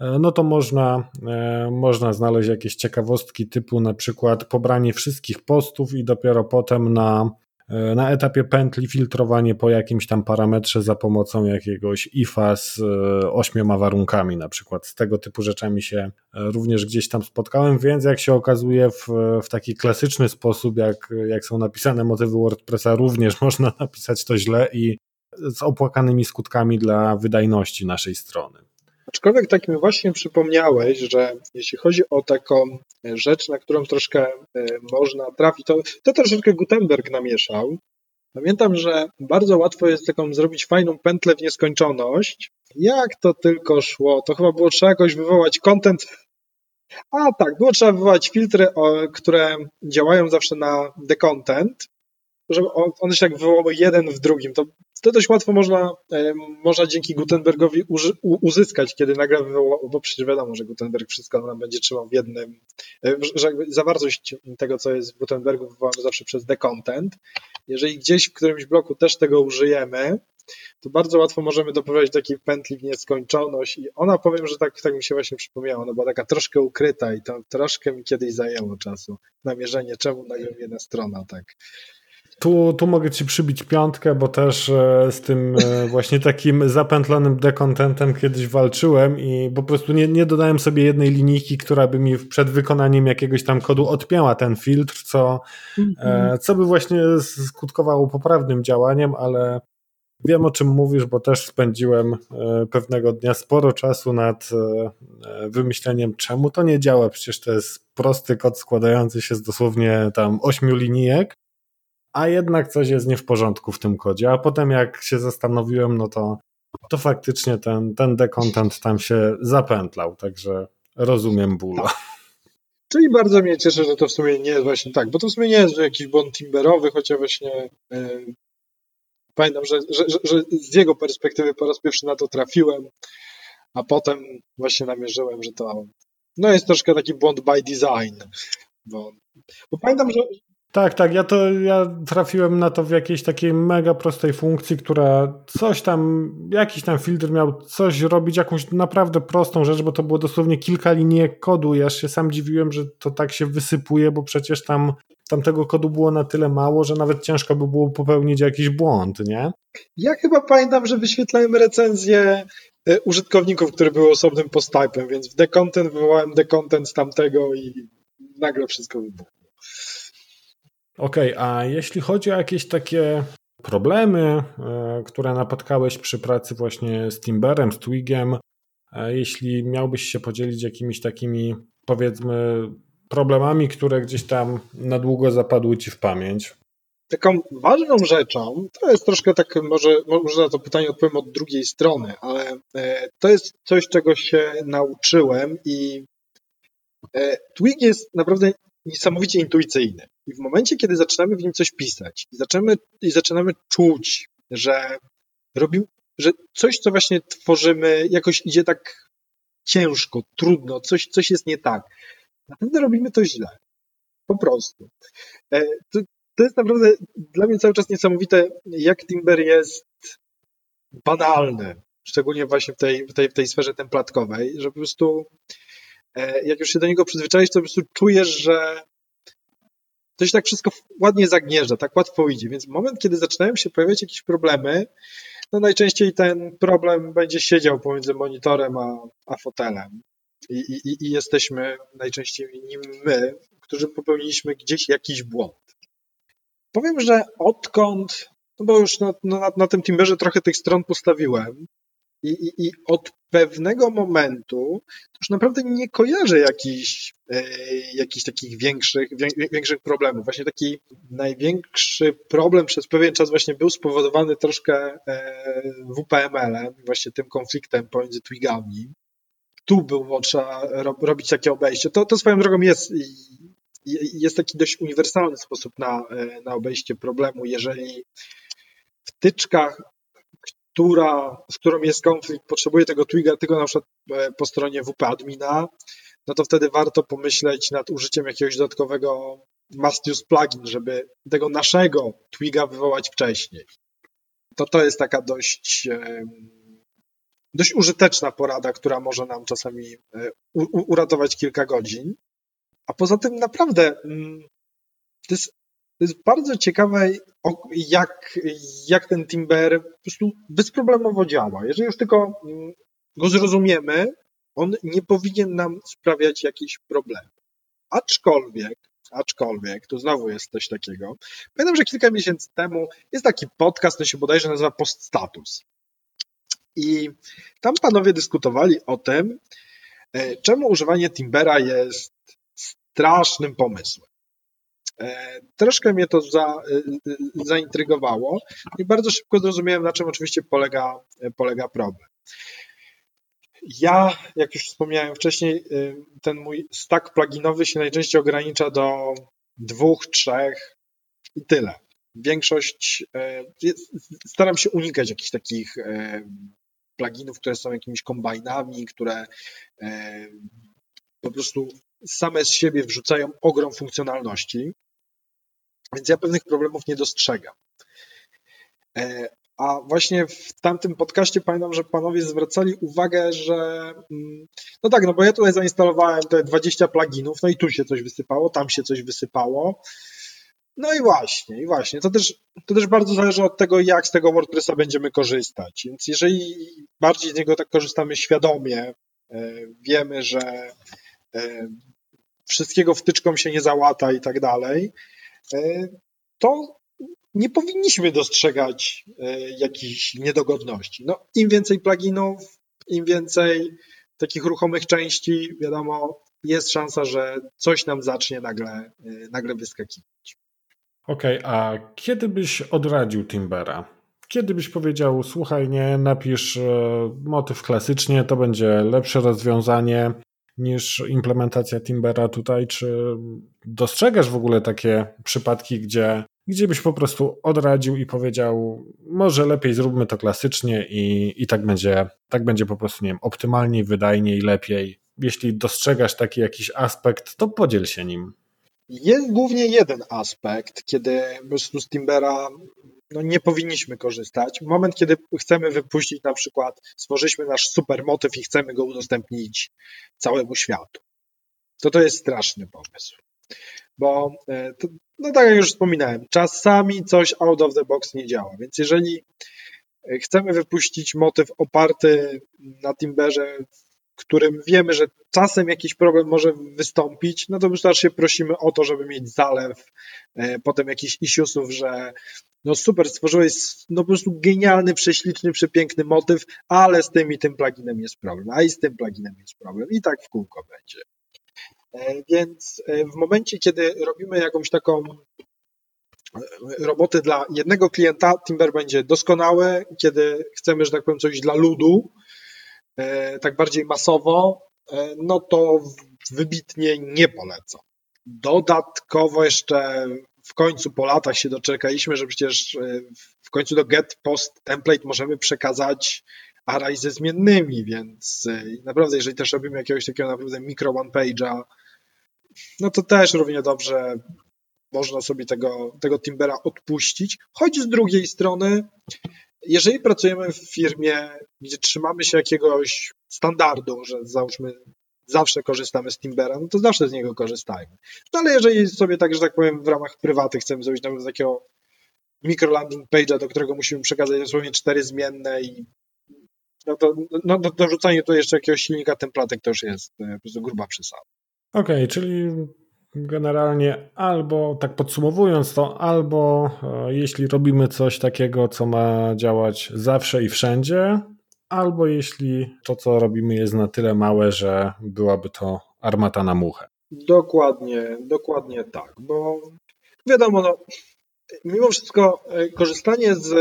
e, no to można, można znaleźć jakieś ciekawostki typu na przykład pobranie wszystkich postów i dopiero potem na na etapie pętli filtrowanie po jakimś tam parametrze za pomocą jakiegoś IFA z e, ośmioma warunkami, na przykład z tego typu rzeczami się e, również gdzieś tam spotkałem, więc jak się okazuje w, w taki klasyczny sposób, jak, jak są napisane motywy WordPressa, również można napisać to źle i z opłakanymi skutkami dla wydajności naszej strony. Aczkolwiek tak mi właśnie przypomniałeś, że jeśli chodzi o taką rzecz, na którą troszkę e, można trafić, to, to troszeczkę Gutenberg namieszał. Pamiętam, że bardzo łatwo jest taką zrobić fajną pętlę w nieskończoność. Jak to tylko szło, to chyba było trzeba jakoś wywołać content. A tak, było trzeba wywołać filtry, które działają zawsze na decontent, żeby one się tak wywołały jeden w drugim. To to dość łatwo można, e, można dzięki Gutenbergowi uzyskać, kiedy nagle wywoła, bo przecież wiadomo, że Gutenberg wszystko nam będzie trzymał w jednym, e, że zawartość tego, co jest w Gutenbergu wywołamy zawsze przez decontent. Jeżeli gdzieś w którymś bloku też tego użyjemy, to bardzo łatwo możemy doprowadzić takiej pętli w nieskończoność i ona powiem, że tak, tak mi się właśnie przypomniała, ona była taka troszkę ukryta i to troszkę mi kiedyś zajęło czasu namierzenie, czemu nagle jedna strona tak tu, tu mogę ci przybić piątkę, bo też e, z tym e, właśnie takim zapętlonym dekontentem kiedyś walczyłem i po prostu nie, nie dodałem sobie jednej linijki, która by mi przed wykonaniem jakiegoś tam kodu odpięła ten filtr, co, mm-hmm. co by właśnie skutkowało poprawnym działaniem, ale wiem o czym mówisz, bo też spędziłem pewnego dnia sporo czasu nad wymyśleniem, czemu to nie działa. Przecież to jest prosty kod składający się z dosłownie tam ośmiu linijek a jednak coś jest nie w porządku w tym kodzie. A potem jak się zastanowiłem, no to, to faktycznie ten, ten dekontent tam się zapętlał, także rozumiem bólu. Czyli bardzo mnie cieszy, że to w sumie nie jest właśnie tak, bo to w sumie nie jest jakiś błąd timberowy, chociaż właśnie yy, pamiętam, że, że, że, że z jego perspektywy po raz pierwszy na to trafiłem, a potem właśnie namierzyłem, że to no jest troszkę taki błąd by design, bo, bo pamiętam, że, tak, tak. Ja to ja trafiłem na to w jakiejś takiej mega prostej funkcji, która coś tam, jakiś tam filtr miał coś robić, jakąś naprawdę prostą rzecz, bo to było dosłownie kilka linijek kodu. Ja się sam dziwiłem, że to tak się wysypuje, bo przecież tam, tam tego kodu było na tyle mało, że nawet ciężko by było popełnić jakiś błąd, nie? Ja chyba pamiętam, że wyświetlałem recenzję e, użytkowników, które były osobnym posttypem, więc w decontent wywołałem decontent z tamtego i nagle wszystko wybuchło. Okej, okay, a jeśli chodzi o jakieś takie problemy, e, które napotkałeś przy pracy właśnie z Timberem, z Twigiem, e, jeśli miałbyś się podzielić jakimiś takimi, powiedzmy, problemami, które gdzieś tam na długo zapadły ci w pamięć? Taką ważną rzeczą, to jest troszkę tak, może, może na to pytanie odpowiem od drugiej strony, ale e, to jest coś, czego się nauczyłem i Twig jest naprawdę niesamowicie intuicyjny. I w momencie, kiedy zaczynamy w nim coś pisać i zaczynamy, i zaczynamy czuć, że robimy, że coś, co właśnie tworzymy, jakoś idzie tak ciężko, trudno, coś, coś jest nie tak. Naprawdę robimy to źle. Po prostu. E, to, to jest naprawdę dla mnie cały czas niesamowite, jak Timber jest banalny, szczególnie właśnie w tej, w tej, w tej sferze templatkowej, że po prostu jak już się do niego przyzwyczaisz, to po prostu czujesz, że to się tak wszystko ładnie zagnieżdża, tak łatwo idzie. Więc moment, kiedy zaczynają się pojawiać jakieś problemy, no najczęściej ten problem będzie siedział pomiędzy monitorem a, a fotelem. I, i, I jesteśmy najczęściej nim my, którzy popełniliśmy gdzieś jakiś błąd. Powiem, że odkąd, no bo już na, na, na tym Timberze trochę tych stron postawiłem, I, i, I od pewnego momentu już naprawdę nie kojarzę jakichś, e, jakichś takich większych, większych problemów. Właśnie taki największy problem przez pewien czas właśnie był spowodowany troszkę e, WPML-em, właśnie tym konfliktem pomiędzy twigami. Tu było trzeba robić takie obejście. To, to swoją drogą jest jest taki dość uniwersalny sposób na, e, na obejście problemu. Jeżeli wtyczka, która, z którą jest konflikt, potrzebuje tego twiga tylko na przykład e, po stronie WP admina, no to wtedy warto pomyśleć nad użyciem jakiegoś dodatkowego must use plugin, żeby tego naszego twiga wywołać wcześniej. To to jest taka dość dość użyteczna porada, która może nam czasami e, uratować kilka godzin. A poza tym naprawdę mm, to jest, to jest bardzo ciekawe, jak, jak ten Timber po prostu bezproblemowo działa. Jeżeli już tylko mm, go zrozumiemy, on nie powinien nam sprawiać jakichś problemów. Aczkolwiek, aczkolwiek, to znowu jest coś takiego. Pamiętam, że kilka miesięcy temu jest taki podcast, to się bodajże nazywa Poststatus. I tam panowie dyskutowali o tym, e, czemu używanie Timbera jest strasznym pomysłem. E, troszkę mnie to za, e, zaintrygowało i bardzo szybko zrozumiałem, na czym oczywiście polega, polega problem. Ja, jak już wspomniałem wcześniej, ten mój stack pluginowy się najczęściej ogranicza do dwóch, trzech i tyle. Większość, staram się unikać jakichś takich pluginów, które są jakimiś kombajnami, które po prostu same z siebie wrzucają ogrom funkcjonalności, więc ja pewnych problemów nie dostrzegam. E, a właśnie w tamtym podcaście pamiętam, że panowie zwracali uwagę, że mm, no tak, no bo ja tutaj zainstalowałem te 20 pluginów, no i tu się coś wysypało, tam się coś wysypało. No i właśnie, i właśnie. To też, to też bardzo zależy od tego, jak z tego WordPressa będziemy korzystać. Więc jeżeli bardziej z niego tak korzystamy świadomie, e, wiemy, że e, wszystkiego wtyczką się nie załata i tak dalej, to nie powinniśmy dostrzegać jakichś niedogodności. No, im więcej pluginów, im więcej takich ruchomych części, wiadomo, jest szansa, że coś nam zacznie nagle, nagle wyskakiwać. Okej, okay, a kiedy byś odradził Timbera? Kiedy byś powiedział, słuchaj, nie, napisz e, motyw klasycznie, to będzie lepsze rozwiązanie niż implementacja Timbera tutaj? Czy dostrzegasz w ogóle takie przypadki, gdzie, gdzie byś po prostu odradził i powiedział, może lepiej zróbmy to klasycznie i, i tak, będzie, tak będzie po prostu, nie wiem, optymalniej, wydajniej, lepiej. Jeśli dostrzegasz taki jakiś aspekt, to podziel się nim. Jest głównie jeden aspekt, kiedy z Timbera no, nie powinniśmy korzystać. Moment, kiedy chcemy wypuścić na przykład, stworzyliśmy nasz super motyw i chcemy go udostępnić całemu światu. To to jest straszny pomysł. Bo, e, to, no tak jak już wspominałem, czasami coś out of the box nie działa. Więc jeżeli chcemy wypuścić motyw oparty na Timberze którym wiemy, że czasem jakiś problem może wystąpić, no to wystarczy się prosimy o to, żeby mieć zalew, e, potem jakichś issuesów, że no super, stworzyłeś no po prostu genialny, prześliczny, przepiękny motyw, ale z tym i tym pluginem jest problem, a i z tym pluginem jest problem i tak w kółko będzie. E, więc e, w momencie, kiedy robimy jakąś taką robotę dla jednego klienta, Timber będzie doskonały. Kiedy chcemy, że tak powiem, coś dla ludu, tak bardziej masowo, e, no to wybitnie nie polecam. Dodatkowo jeszcze w końcu po latach się doczekaliśmy, że przecież e, w końcu do get post template możemy przekazać array ze zmiennymi, więc naprawdę jeżeli też robimy jakiegoś takiego naprawdę mikro one page'a, no to też równie dobrze można sobie tego, tego Timbera odpuścić, choć z drugiej strony jeżeli pracujemy w firmie, gdzie trzymamy się jakiegoś standardu, że załóżmy zawsze korzystamy z Timbera, no to zawsze z niego korzystajmy. No ale jeżeli sobie tak, że tak powiem, w ramach prywaty chcemy zrobić nawet takiego mikro landing page'a, do którego musimy przekazać dosłownie cztery zmienne i no to no, no, dorzucanie tu jeszcze jakiegoś silnika templatek to już jest e, po prostu gruba przesada. Okej, okay, czyli generalnie albo, tak podsumowując to, albo e, jeśli robimy coś takiego, co ma działać zawsze i wszędzie, albo jeśli to, co robimy, jest na tyle małe, że byłaby to armata na muchę. Dokładnie, dokładnie tak, bo wiadomo, no, mimo wszystko e, korzystanie z,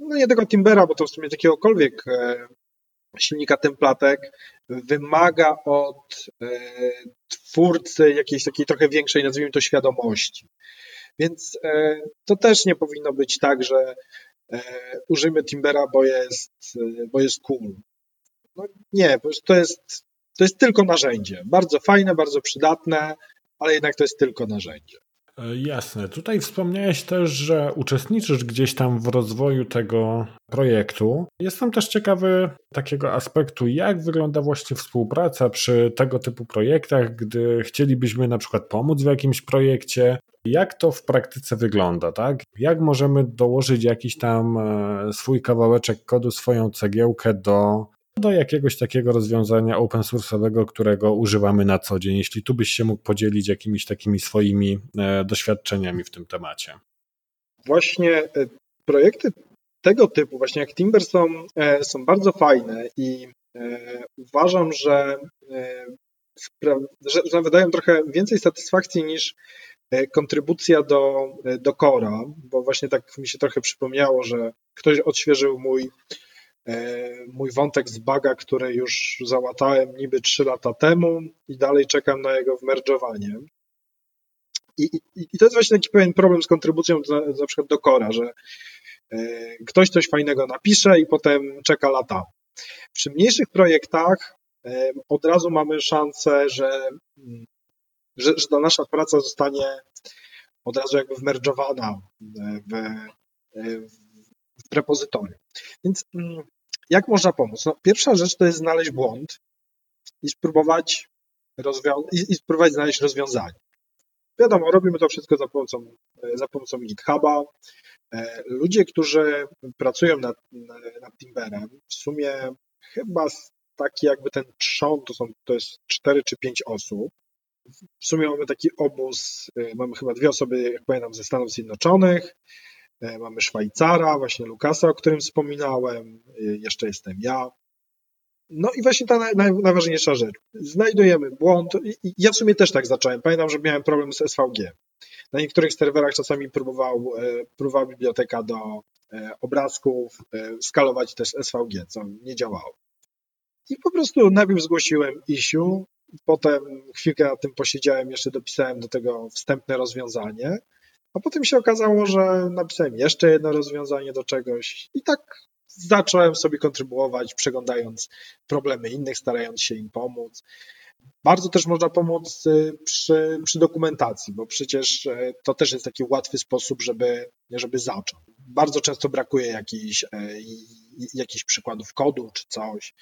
no nie tego Timbera, bo to w sumie jakiegokolwiek e, silnika templatek wymaga od e, twórcy jakiejś takiej trochę większej, nazwijmy to, świadomości. Więc to też nie powinno być tak, że użyjmy Timbera, bo jest, bo jest cool. No nie, to jest, to jest tylko narzędzie. Bardzo fajne, bardzo przydatne, ale jednak to jest tylko narzędzie. E, jasne. Tutaj wspomniałeś też, że uczestniczysz gdzieś tam w rozwoju tego projektu. Jestem też ciekawy takiego aspektu, jak wygląda właśnie współpraca przy tego typu projektach, gdy chcielibyśmy na przykład pomóc w jakimś projekcie. Jak to w praktyce wygląda, tak? Jak możemy dołożyć jakiś tam e, swój kawałeczek kodu, swoją cegiełkę do do jakiegoś takiego rozwiązania open source'owego, którego używamy na co dzień. Jeśli tu byś się mógł podzielić jakimiś takimi swoimi e, doświadczeniami w tym temacie. Właśnie e, projekty tego typu, właśnie jak Timber są, e, są bardzo fajne i uważam, że, że, że wydają trochę więcej satysfakcji niż kontrybucja do, do Cora, bo właśnie tak mi się trochę przypomniało, że ktoś odświeżył mój mój wątek z baga, który już załatałem niby 3 lata temu i dalej czekam na jego wmerdżowanie. I, i, I, to jest właśnie taki pewien problem z kontrybucją na, na przykład do Kora, że e, ktoś coś fajnego napisze i potem czeka lata. Przy mniejszych projektach e, od razu mamy szansę, że, że, że ta nasza praca zostanie od razu jakby wmerdżowana w, w w repozytorium. Więc mm, jak można pomóc? No, pierwsza rzecz to jest znaleźć błąd i spróbować, rozwią- i, i spróbować znaleźć rozwiązanie. Wiadomo, robimy to wszystko za pomocą, za pomocą GitHuba. E, ludzie, którzy pracują nad, nad Timberem, w sumie chyba taki jakby ten trzon, to, są, to jest 4 czy 5 osób. W sumie mamy taki obóz, e, mamy chyba dwie osoby, jak pamiętam, ze Stanów Zjednoczonych, E, mamy Szwajcara, właśnie Lukasa, o którym wspominałem, e, jeszcze jestem ja. No i właśnie ta naj, najważniejsza rzecz. Znajdujemy błąd. Ja w sumie też tak zacząłem. Pamiętam, że miałem problem z SVG. Na niektórych serwerach czasami próbował, e, próbowała biblioteka do obrazków skalować też SVG, co nie działało. I po prostu najpierw zgłosiłem issue, potem chwilkę na tym posiedziałem, jeszcze dopisałem do tego wstępne rozwiązanie a potem się okazało, że napisałem jeszcze jedno rozwiązanie do czegoś i tak zacząłem sobie kontrybuować, przeglądając problemy innych, starając się im pomóc. Bardzo też można pomóc y, przy, przy, dokumentacji, bo przecież y, to też jest taki łatwy sposób, żeby, żeby zacząć. Bardzo często brakuje jakichś, y, jakichś przykładów kodu czy coś.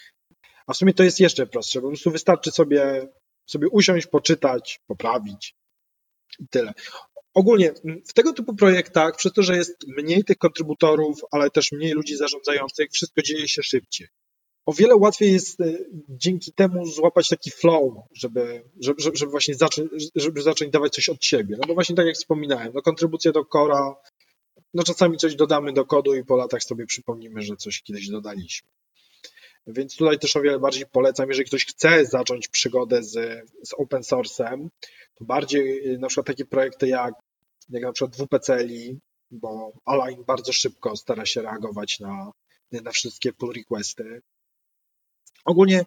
A w sumie to jest jeszcze prostsze, po prostu wystarczy sobie, sobie usiąść, poczytać, poprawić i tyle. Ogólnie w tego typu projektach, przez to, że jest mniej tych kontrybutorów, ale też mniej ludzi zarządzających, wszystko dzieje się szybciej. O wiele łatwiej jest e, dzięki temu złapać taki flow, żeby, żeby, żeby właśnie zacząć, żeby zacząć dawać coś od siebie. No bo właśnie tak jak wspominałem, no kontrybucja do Cora, no czasami coś dodamy do kodu i po latach sobie przypomnimy, że coś kiedyś dodaliśmy. Więc tutaj też o wiele bardziej polecam, jeżeli ktoś chce zacząć przygodę z, z open source'em, to bardziej y, na przykład takie projekty jak, jak na przykład WPCLI, bo Align bardzo szybko stara się reagować na, na wszystkie pull requesty. Ogólnie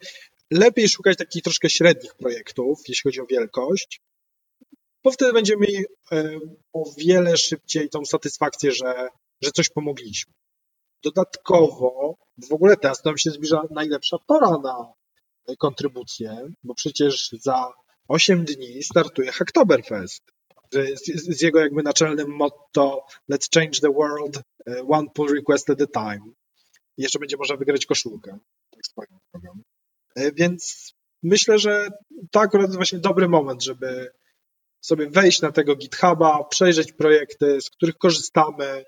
lepiej szukać takich troszkę średnich projektów, jeśli chodzi o wielkość, bo wtedy będziemy mieli o wiele szybciej tą satysfakcję, że, że coś pomogliśmy. Dodatkowo, w ogóle teraz nam się zbliża najlepsza pora na kontrybucję, bo przecież za 8 dni startuje Hacktoberfest. Z, jego jakby naczelnym motto Let's change the world e, one pull request at a time. Jeszcze będzie można wygrać koszulkę. Tak. E, więc myślę, że to akurat jest właśnie dobry moment, żeby sobie wejść na tego GitHuba, przejrzeć projekty, z których korzystamy,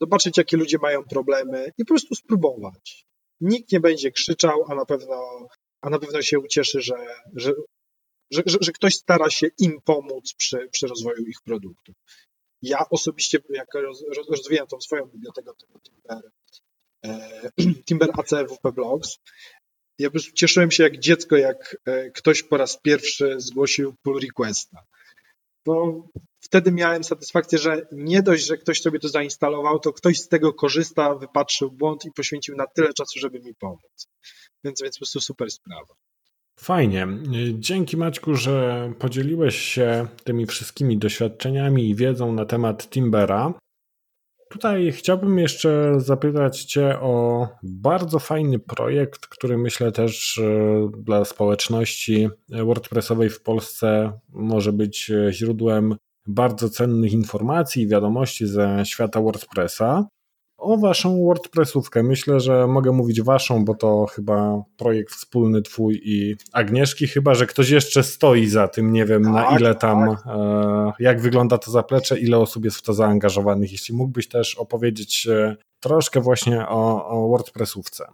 zobaczyć, jakie ludzie mają problemy i po prostu spróbować. Nikt nie będzie krzyczał, a na pewno, a na pewno się ucieszy, że, że, że, że ktoś stara się im pomóc przy, przy rozwoju ich produktów. Ja osobiście, jak roz, rozwijam tą swoją bibliotekę tego Timber AC WP Blogs. Ja po prostu cieszyłem się jak dziecko, jak ktoś po raz pierwszy zgłosił pull requesta. Bo wtedy miałem satysfakcję, że nie dość, że ktoś sobie to zainstalował, to ktoś z tego korzysta, wypatrzył błąd i poświęcił na tyle czasu, żeby mi pomóc. Więc, więc po prostu super sprawa. Fajnie. Dzięki Maćku, że podzieliłeś się tymi wszystkimi doświadczeniami i wiedzą na temat Timbera. Tutaj chciałbym jeszcze zapytać Cię o bardzo fajny projekt, który myślę też e, dla społeczności WordPressowej w Polsce może być źródłem bardzo cennych informacji i wiadomości ze świata WordPressa o waszą WordPressówkę. Myślę, że mogę mówić waszą, bo to chyba projekt wspólny twój i Agnieszki, chyba że ktoś jeszcze stoi za tym. Nie wiem tak, na ile tam, tak. e, jak wygląda to zaplecze, ile osób jest w to zaangażowanych. Jeśli mógłbyś też opowiedzieć e, troszkę właśnie o, o WordPressówce.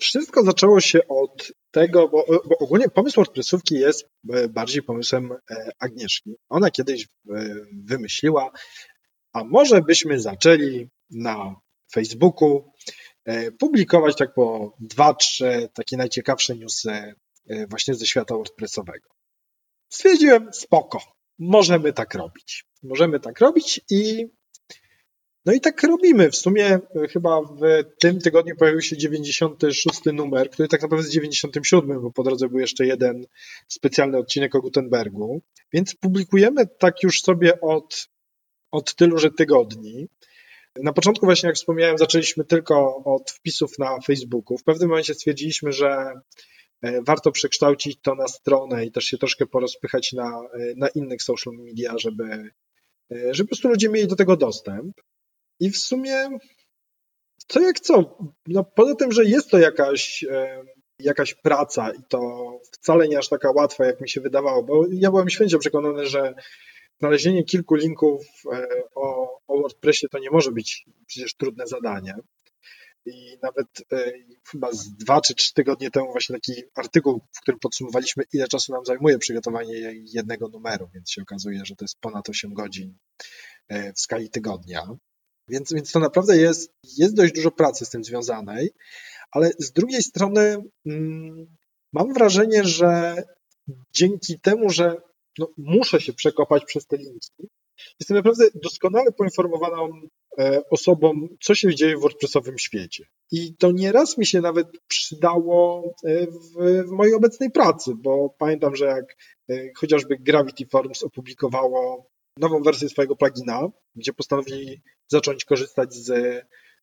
Wszystko zaczęło się od tego, bo, bo, ogólnie pomysł WordPressówki jest e, bardziej pomysłem Agnieszki. Ona kiedyś wymyśliła, a może byśmy zaczęli na Facebooku, e, publikować tak po dwa, trzy takie najciekawsze newsy e, właśnie ze świata WordPressowego. Stwierdziłem, spoko, możemy tak robić. Możemy tak robić i no i tak robimy. W sumie e, chyba w tym tygodniu pojawił się 96 numer, który tak naprawdę jest 97, bo po drodze był jeszcze jeden specjalny odcinek o Gutenbergu. Więc publikujemy tak już sobie od, od tyluże tygodni. Na początku właśnie, jak wspomniałem, zaczęliśmy tylko od wpisów na Facebooku. W pewnym momencie stwierdziliśmy, że e, warto przekształcić to na stronę i też się troszkę porozpychać na, e, na innych social media, żeby, e, żeby po prostu ludzie mieli do tego dostęp. I w sumie co jak co, no poza tym, że jest to jakaś, jakaś praca i to wcale nie aż taka łatwa, jak mi się wydawało, bo ja byłem święcie przekonany, że znalezienie kilku linków o, o WordPressie to nie może być przecież trudne zadanie. I nawet e, chyba z dwa czy trzy tygodnie temu właśnie taki artykuł, w którym podsumowaliśmy, ile czasu nam zajmuje przygotowanie jednego numeru, więc się okazuje, że to jest ponad 8 godzin e, w skali tygodnia. Więc, więc to naprawdę jest, jest dość dużo pracy z tym związanej, ale z drugiej strony mm, mam wrażenie, że dzięki temu, że no, muszę się przekopać przez te linki, Jestem naprawdę doskonale poinformowaną e, osobą, co się dzieje w WordPressowym świecie. I to nieraz mi się nawet przydało e, w, w mojej obecnej pracy, bo pamiętam, że jak e, chociażby Gravity Forms opublikowało nową wersję swojego plugina, gdzie postanowili zacząć korzystać z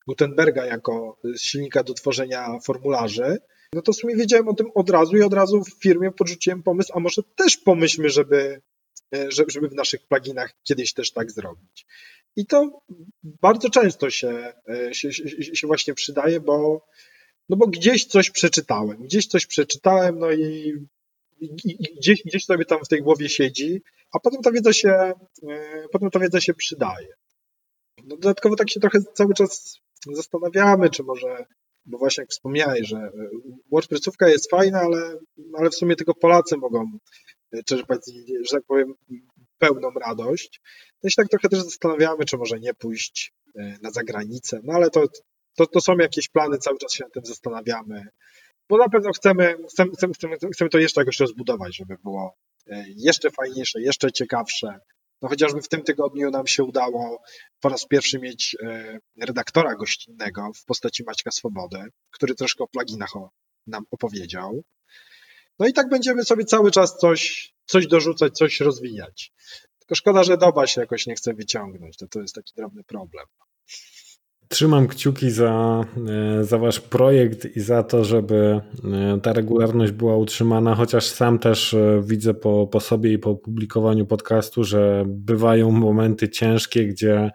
Gutenberga jako silnika do tworzenia formularzy, no to w sumie wiedziałem o tym od razu i od razu w firmie podrzuciłem pomysł, a może też pomyślmy, żeby E, żeby w naszych pluginach kiedyś też tak zrobić. I to bardzo często się, e, się, się właśnie przydaje, bo, no bo gdzieś coś przeczytałem, gdzieś coś przeczytałem, no i, i gdzieś, gdzieś sobie tam w tej głowie siedzi, a potem ta wiedza się, e, potem ta wiedza się przydaje. No dodatkowo tak się trochę cały czas zastanawiamy, czy może, bo właśnie jak wspomniałeś, że WordPressówka jest fajna, ale, ale w sumie tylko Polacy mogą czerpać, że tak powiem, pełną radość. No i się tak trochę też zastanawiamy, czy może nie pójść e, na zagranicę, no ale to, to, to są jakieś plany, cały czas się nad tym zastanawiamy, bo na pewno chcemy, chcemy, chcemy, chcemy to jeszcze jakoś rozbudować, żeby było e, jeszcze fajniejsze, jeszcze ciekawsze. No chociażby w tym tygodniu nam się udało po raz pierwszy mieć e, redaktora gościnnego w postaci Maćka Swobody, który troszkę o pluginach nam opowiedział. No i tak będziemy sobie cały czas coś, coś dorzucać, coś rozwijać. Tylko szkoda, że doba się jakoś nie chce wyciągnąć. To, to jest taki drobny problem. Trzymam kciuki za, e, za Wasz projekt i za to, żeby e, ta regularność była utrzymana, chociaż sam też e, widzę po, po sobie i po publikowaniu podcastu, że bywają momenty ciężkie, gdzie,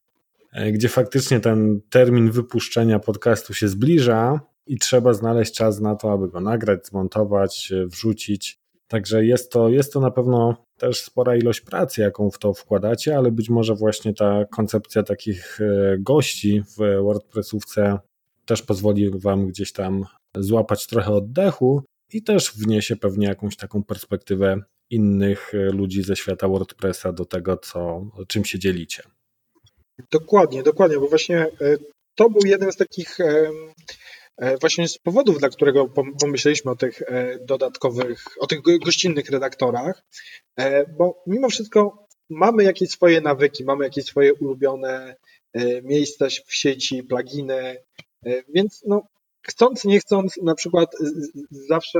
gdzie faktycznie ten termin wypuszczenia podcastu się zbliża, i trzeba znaleźć czas na to, aby go nagrać, zmontować, wrzucić. Także jest to, jest to na pewno też spora ilość pracy, jaką w to wkładacie, ale być może właśnie ta koncepcja takich e, gości w WordPressówce też pozwoli Wam gdzieś tam złapać trochę oddechu i też wniesie pewnie jakąś taką perspektywę innych e, ludzi ze świata WordPressa do tego, co, czym się dzielicie. Dokładnie, dokładnie, bo właśnie to był jeden z takich właśnie z powodów, dla którego pomyśleliśmy o tych dodatkowych, o tych gościnnych redaktorach, bo mimo wszystko mamy jakieś swoje nawyki, mamy jakieś swoje ulubione miejsca w sieci, pluginy, więc no, chcąc, nie chcąc, na przykład zawsze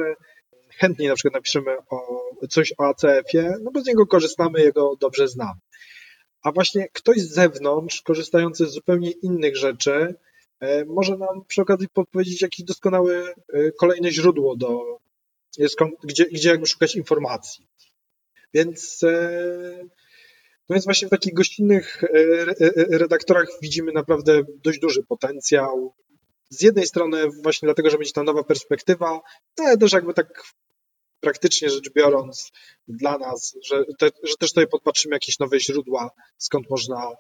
chętniej na przykład napiszemy o, coś o ACF-ie, no bo z niego korzystamy, jego dobrze znamy. A właśnie ktoś z zewnątrz, korzystający z zupełnie innych rzeczy, e, może nam przy okazji podpowiedzieć jakieś doskonałe e, kolejne źródło, do, gdzie, gdzie jakby szukać informacji. Więc, e, no więc właśnie w takich gościnnych redaktorach widzimy naprawdę dość duży potencjał. Z jednej strony właśnie dlatego, że będzie to nowa perspektywa, no ale też jakby tak praktycznie rzecz biorąc dla nas, że, te, że też tutaj podpatrzymy jakieś nowe źródła, skąd można,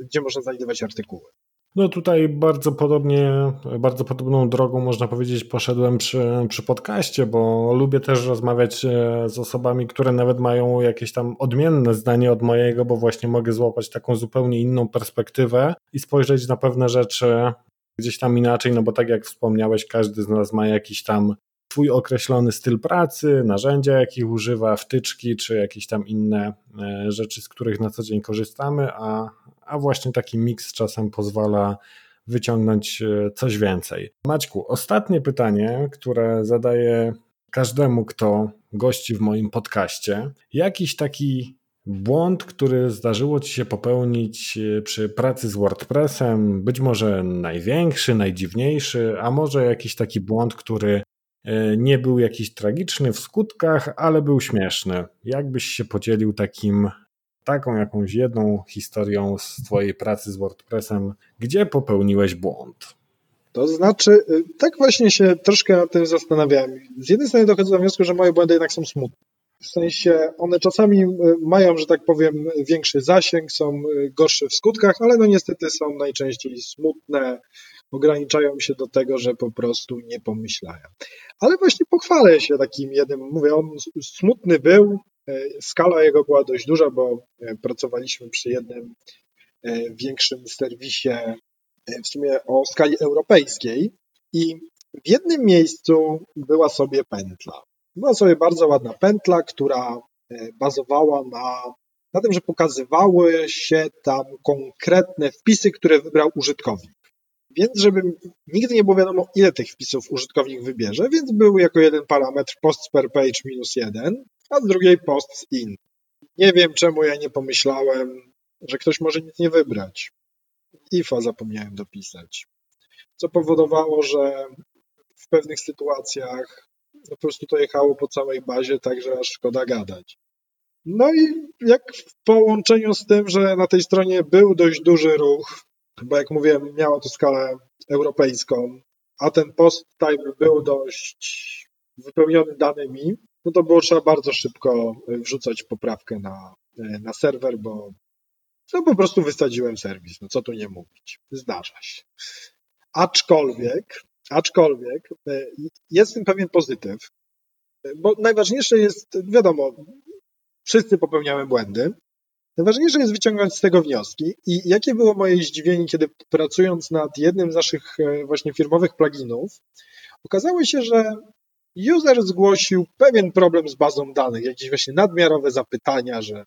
gdzie można znajdować artykuły. No tutaj bardzo podobnie, bardzo podobną drogą można powiedzieć poszedłem przy, przy podcaście, bo lubię też rozmawiać e, z osobami, które nawet mają jakieś tam odmienne zdanie od mojego, bo właśnie mogę złapać taką zupełnie inną perspektywę i spojrzeć na pewne rzeczy gdzieś tam inaczej, no bo tak jak wspomniałeś, każdy z nas ma jakiś tam swój określony styl pracy, narzędzia, jakich używa, wtyczki, czy jakieś tam inne e, rzeczy, z których na co dzień korzystamy, a, a właśnie taki miks czasem pozwala wyciągnąć e, coś więcej. Maćku, ostatnie pytanie, które zadaję każdemu, kto gości w moim podcaście. Jakiś taki błąd, który zdarzyło Ci się popełnić e, przy pracy z WordPressem, być może największy, najdziwniejszy, a może jakiś taki błąd, który nie był jakiś tragiczny w skutkach, ale był śmieszny. Jakbyś się podzielił takim, taką jakąś jedną historią z Twojej pracy z WordPressem, gdzie popełniłeś błąd? To znaczy, y, tak właśnie się troszkę nad tym zastanawiałem. Z jednej strony dochodzę do wniosku, że moje błędy jednak są smutne. W sensie one czasami y, mają, że tak powiem, większy zasięg, są y, gorsze w skutkach, ale no niestety są najczęściej smutne, ograniczają się do tego, że po prostu nie pomyślają. Ale właśnie pochwalę się takim jednym, mówię, on smutny był, e, skala jego była dość duża, bo e, pracowaliśmy przy jednym e, większym serwisie w sumie o skali europejskiej i w jednym miejscu była sobie pętla. Była sobie bardzo ładna pętla, która bazowała na, na tym, że pokazywały się tam konkretne wpisy, które wybrał użytkownik. Więc żeby nigdy nie było wiadomo, ile tych wpisów użytkownik wybierze, więc był jako jeden parametr post per page minus jeden, a z drugiej post in. Nie wiem, czemu ja nie pomyślałem, że ktoś może nic nie wybrać. IFA zapomniałem dopisać. Co powodowało, że w pewnych sytuacjach po prostu to jechało po całej bazie, także aż szkoda gadać. No i jak w połączeniu z tym, że na tej stronie był dość duży ruch, bo jak mówiłem, miało to skalę europejską, a ten post type był dość wypełniony danymi, no to było trzeba bardzo szybko wrzucać poprawkę na, na serwer, bo no po prostu wysadziłem serwis, no co tu nie mówić, zdarza się. Aczkolwiek, aczkolwiek e, jest w tym pewien pozytyw, bo najważniejsze jest, wiadomo, wszyscy popełniamy błędy, Najważniejsze jest wyciągnąć z tego wnioski. I jakie było moje zdziwienie, kiedy pracując nad jednym z naszych e, właśnie firmowych pluginów, okazało się, że user zgłosił pewien problem z bazą danych, jakieś właśnie nadmiarowe zapytania, że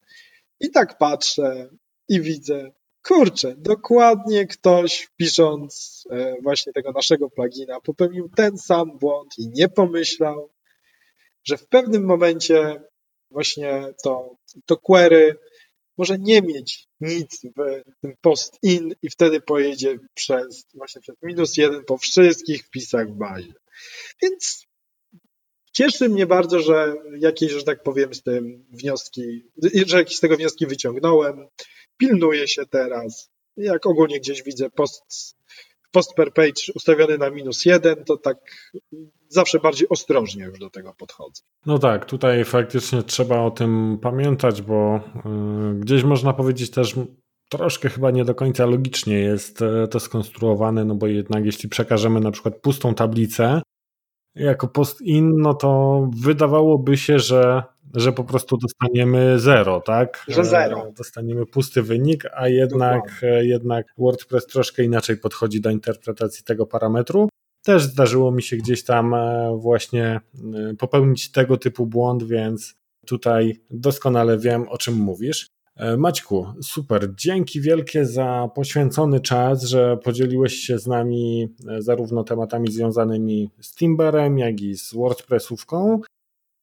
i tak patrzę i widzę, kurczę, dokładnie ktoś pisząc e, właśnie tego naszego plugina popełnił ten sam błąd i nie pomyślał, że w pewnym momencie właśnie to, to query może nie mieć nic w tym post-in i wtedy pojedzie przez właśnie przez minus jeden po wszystkich wpisach w bazie. Więc cieszy mnie bardzo, że jakieś, że tak powiem, z tym wnioski, że jakieś z tego wnioski wyciągnąłem. Pilnuję się teraz. Jak ogólnie gdzieś widzę post post per page ustawiony na minus jeden, to tak zawsze bardziej ostrożnie już do tego podchodzę. No tak, tutaj faktycznie trzeba o tym pamiętać, bo y, gdzieś można powiedzieć też troszkę chyba nie do końca logicznie jest e, to skonstruowane, no bo jednak jeśli przekażemy na przykład pustą tablicę jako post in, no to wydawałoby się, że że po prostu dostaniemy zero, tak? Że zero. Dostaniemy pusty wynik, a jednak, jednak WordPress troszkę inaczej podchodzi do interpretacji tego parametru. Też zdarzyło mi się gdzieś tam e, właśnie e, popełnić tego typu błąd, więc tutaj doskonale wiem, o czym mówisz. E, Maćku, super. Dzięki wielkie za poświęcony czas, że podzieliłeś się z nami zarówno tematami związanymi z Timberem, jak i z WordPressówką.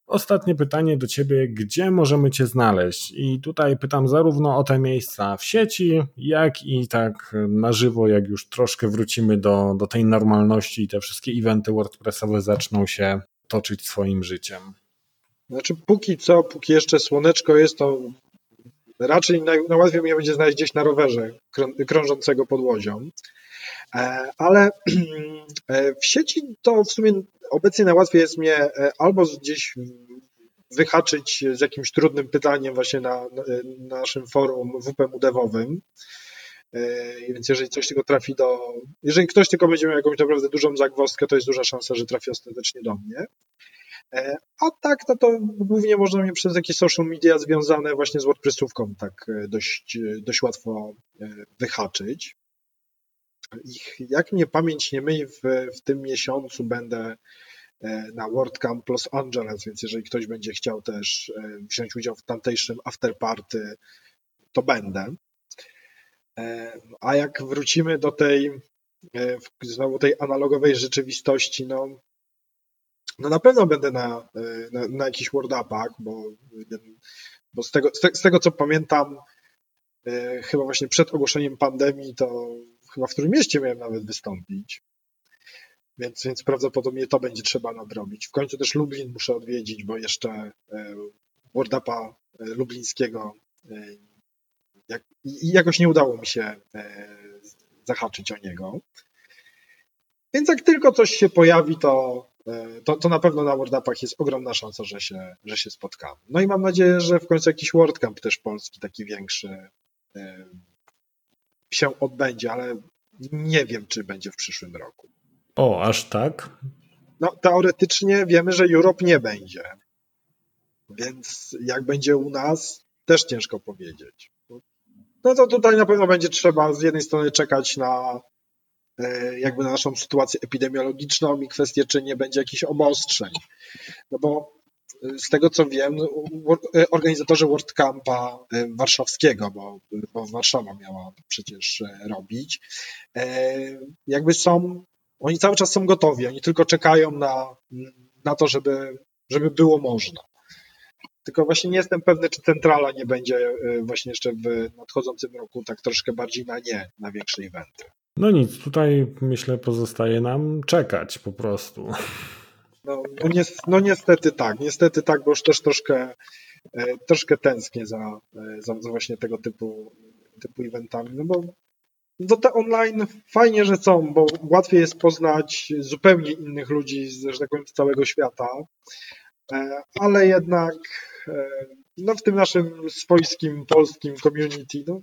Ostatnie pytanie do Ciebie, gdzie możemy Cię znaleźć? I tutaj pytam zarówno o te miejsca w sieci, jak i tak na żywo, jak już troszkę wrócimy do, do tej normalności i te wszystkie eventy WordPressowe zaczną się toczyć swoim życiem. Znaczy, póki co, póki jeszcze słoneczko jest, to raczej najłatwiej mnie będzie znaleźć gdzieś na rowerze krążącego pod łodzią. E, ale e, w sieci to w sumie obecnie najłatwiej jest mnie e, albo gdzieś wyhaczyć z jakimś trudnym pytaniem właśnie na, na naszym forum WPMU-devowym. Więc jeżeli coś tylko trafi do. Jeżeli ktoś tylko będzie miał jakąś naprawdę dużą zagwozdkę, to jest duża szansa, że trafi ostatecznie do mnie. A tak, no to głównie można mnie przez jakieś social media związane właśnie z WordPressówką tak dość, dość łatwo wyhaczyć. Ich, jak mnie pamięć nie myli, w, w tym miesiącu będę e, na WordCamp Los Angeles, więc jeżeli ktoś będzie chciał też e, wziąć udział w tamtejszym afterparty, to będę. E, a jak wrócimy do tej znowu tej analogowej rzeczywistości, no, no na pewno będę na, na, na jakichś bo, bo z, tego, z tego co pamiętam, chyba właśnie przed ogłoszeniem pandemii, to chyba w którym mieście miałem nawet wystąpić. Więc, więc prawdopodobnie to będzie trzeba nadrobić. W końcu też Lublin muszę odwiedzić, bo jeszcze e, WordUpa e, lublińskiego e, jak, jakoś nie udało mi się zahaczyć o niego. Więc jak tylko coś się pojawi, to, to, to na pewno na WordUpach jest ogromna szansa, że się, że się spotkamy. No i mam nadzieję, że w końcu jakiś WordCamp też polski, taki większy, się odbędzie, ale nie wiem, czy będzie w przyszłym roku. O, aż tak? No, teoretycznie wiemy, że Europe nie będzie. Więc jak będzie u nas, też ciężko powiedzieć. No to tutaj na pewno będzie trzeba z jednej strony czekać na e, jakby na naszą sytuację epidemiologiczną i kwestię, czy nie będzie jakichś obostrzeń. No bo z tego co wiem, e, organizatorzy WordCampa e, warszawskiego, bo, bo Warszawa miała przecież e, robić, jakby są, oni cały czas są gotowi, oni tylko czekają na, na to, żeby, żeby było można. Tylko właśnie nie jestem pewny, czy centrala nie będzie właśnie jeszcze w nadchodzącym roku tak troszkę bardziej na nie, na większe eventy. No nic, tutaj myślę pozostaje nam czekać po prostu. No, no, no, niestety tak, niestety tak, bo już też troszkę, e, troszkę tęsknię za, e, za, za, właśnie tego typu, typu eventami, no bo no te online fajnie, że są, bo łatwiej jest poznać zupełnie innych ludzi z, że tak powiem, z całego świata, e, ale jednak no w tym naszym swojskim, polskim community, no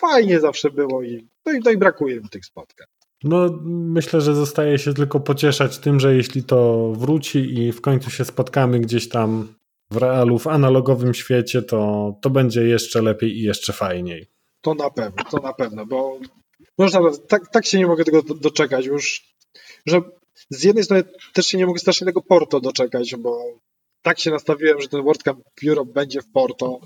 fajnie zawsze było i, no i, no i brakuje mi tych spotkań. No, myślę, że zostaje się tylko pocieszać tym, że jeśli to wróci i w końcu się spotkamy gdzieś tam w realu, w analogowym świecie, to, to będzie jeszcze lepiej i jeszcze fajniej. To na pewno, to na pewno, bo można, tak, tak się nie mogę tego doczekać już, że z jednej strony też się nie mogę strasznie tego Porto doczekać, bo tak się nastawiłem, że ten World Cup Europe będzie w Porto,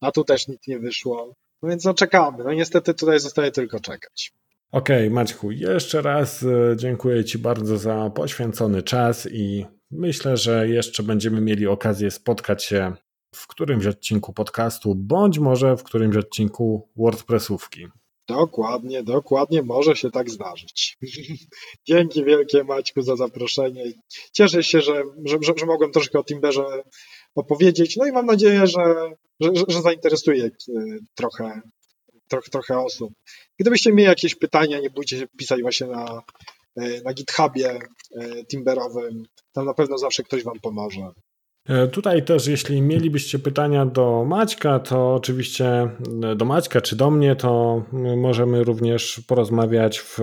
a tu też nic nie wyszło. No więc no czekamy. No niestety tutaj zostaje tylko czekać. Okej, okay, Maćku, jeszcze raz e, dziękuję Ci bardzo za poświęcony czas i myślę, że jeszcze będziemy mieli okazję spotkać się w którymś odcinku podcastu, bądź może w którymś odcinku WordPressówki. Dokładnie, dokładnie może się tak zdarzyć. Dzięki wielkie Maćku za zaproszenie. Cieszę się, że, że, że, mogłem troszkę o Timberze opowiedzieć. No i mam nadzieję, że, że, że zainteresuje e, trochę trochę, trochę osób. Gdybyście mieli jakieś pytania, nie bójcie się pisać właśnie na, e, na GitHubie e, Timberowym. Tam na pewno zawsze ktoś Wam pomoże. E, tutaj też, jeśli mielibyście pytania do Maćka, to oczywiście do Maćka czy do mnie, to możemy również porozmawiać w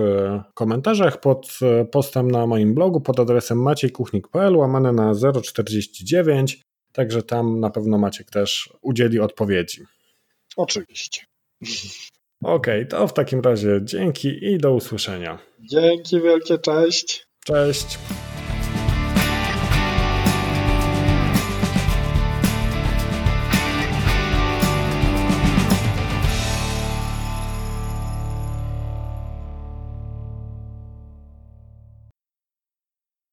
komentarzach pod postem na moim blogu pod adresem maciejkuchnik.pl łamane na 049. Także tam na pewno Maciek też udzieli odpowiedzi. Oczywiście. Okej, okay, to w takim razie dzięki i do usłyszenia. Dzięki wielkie, cześć. Cześć.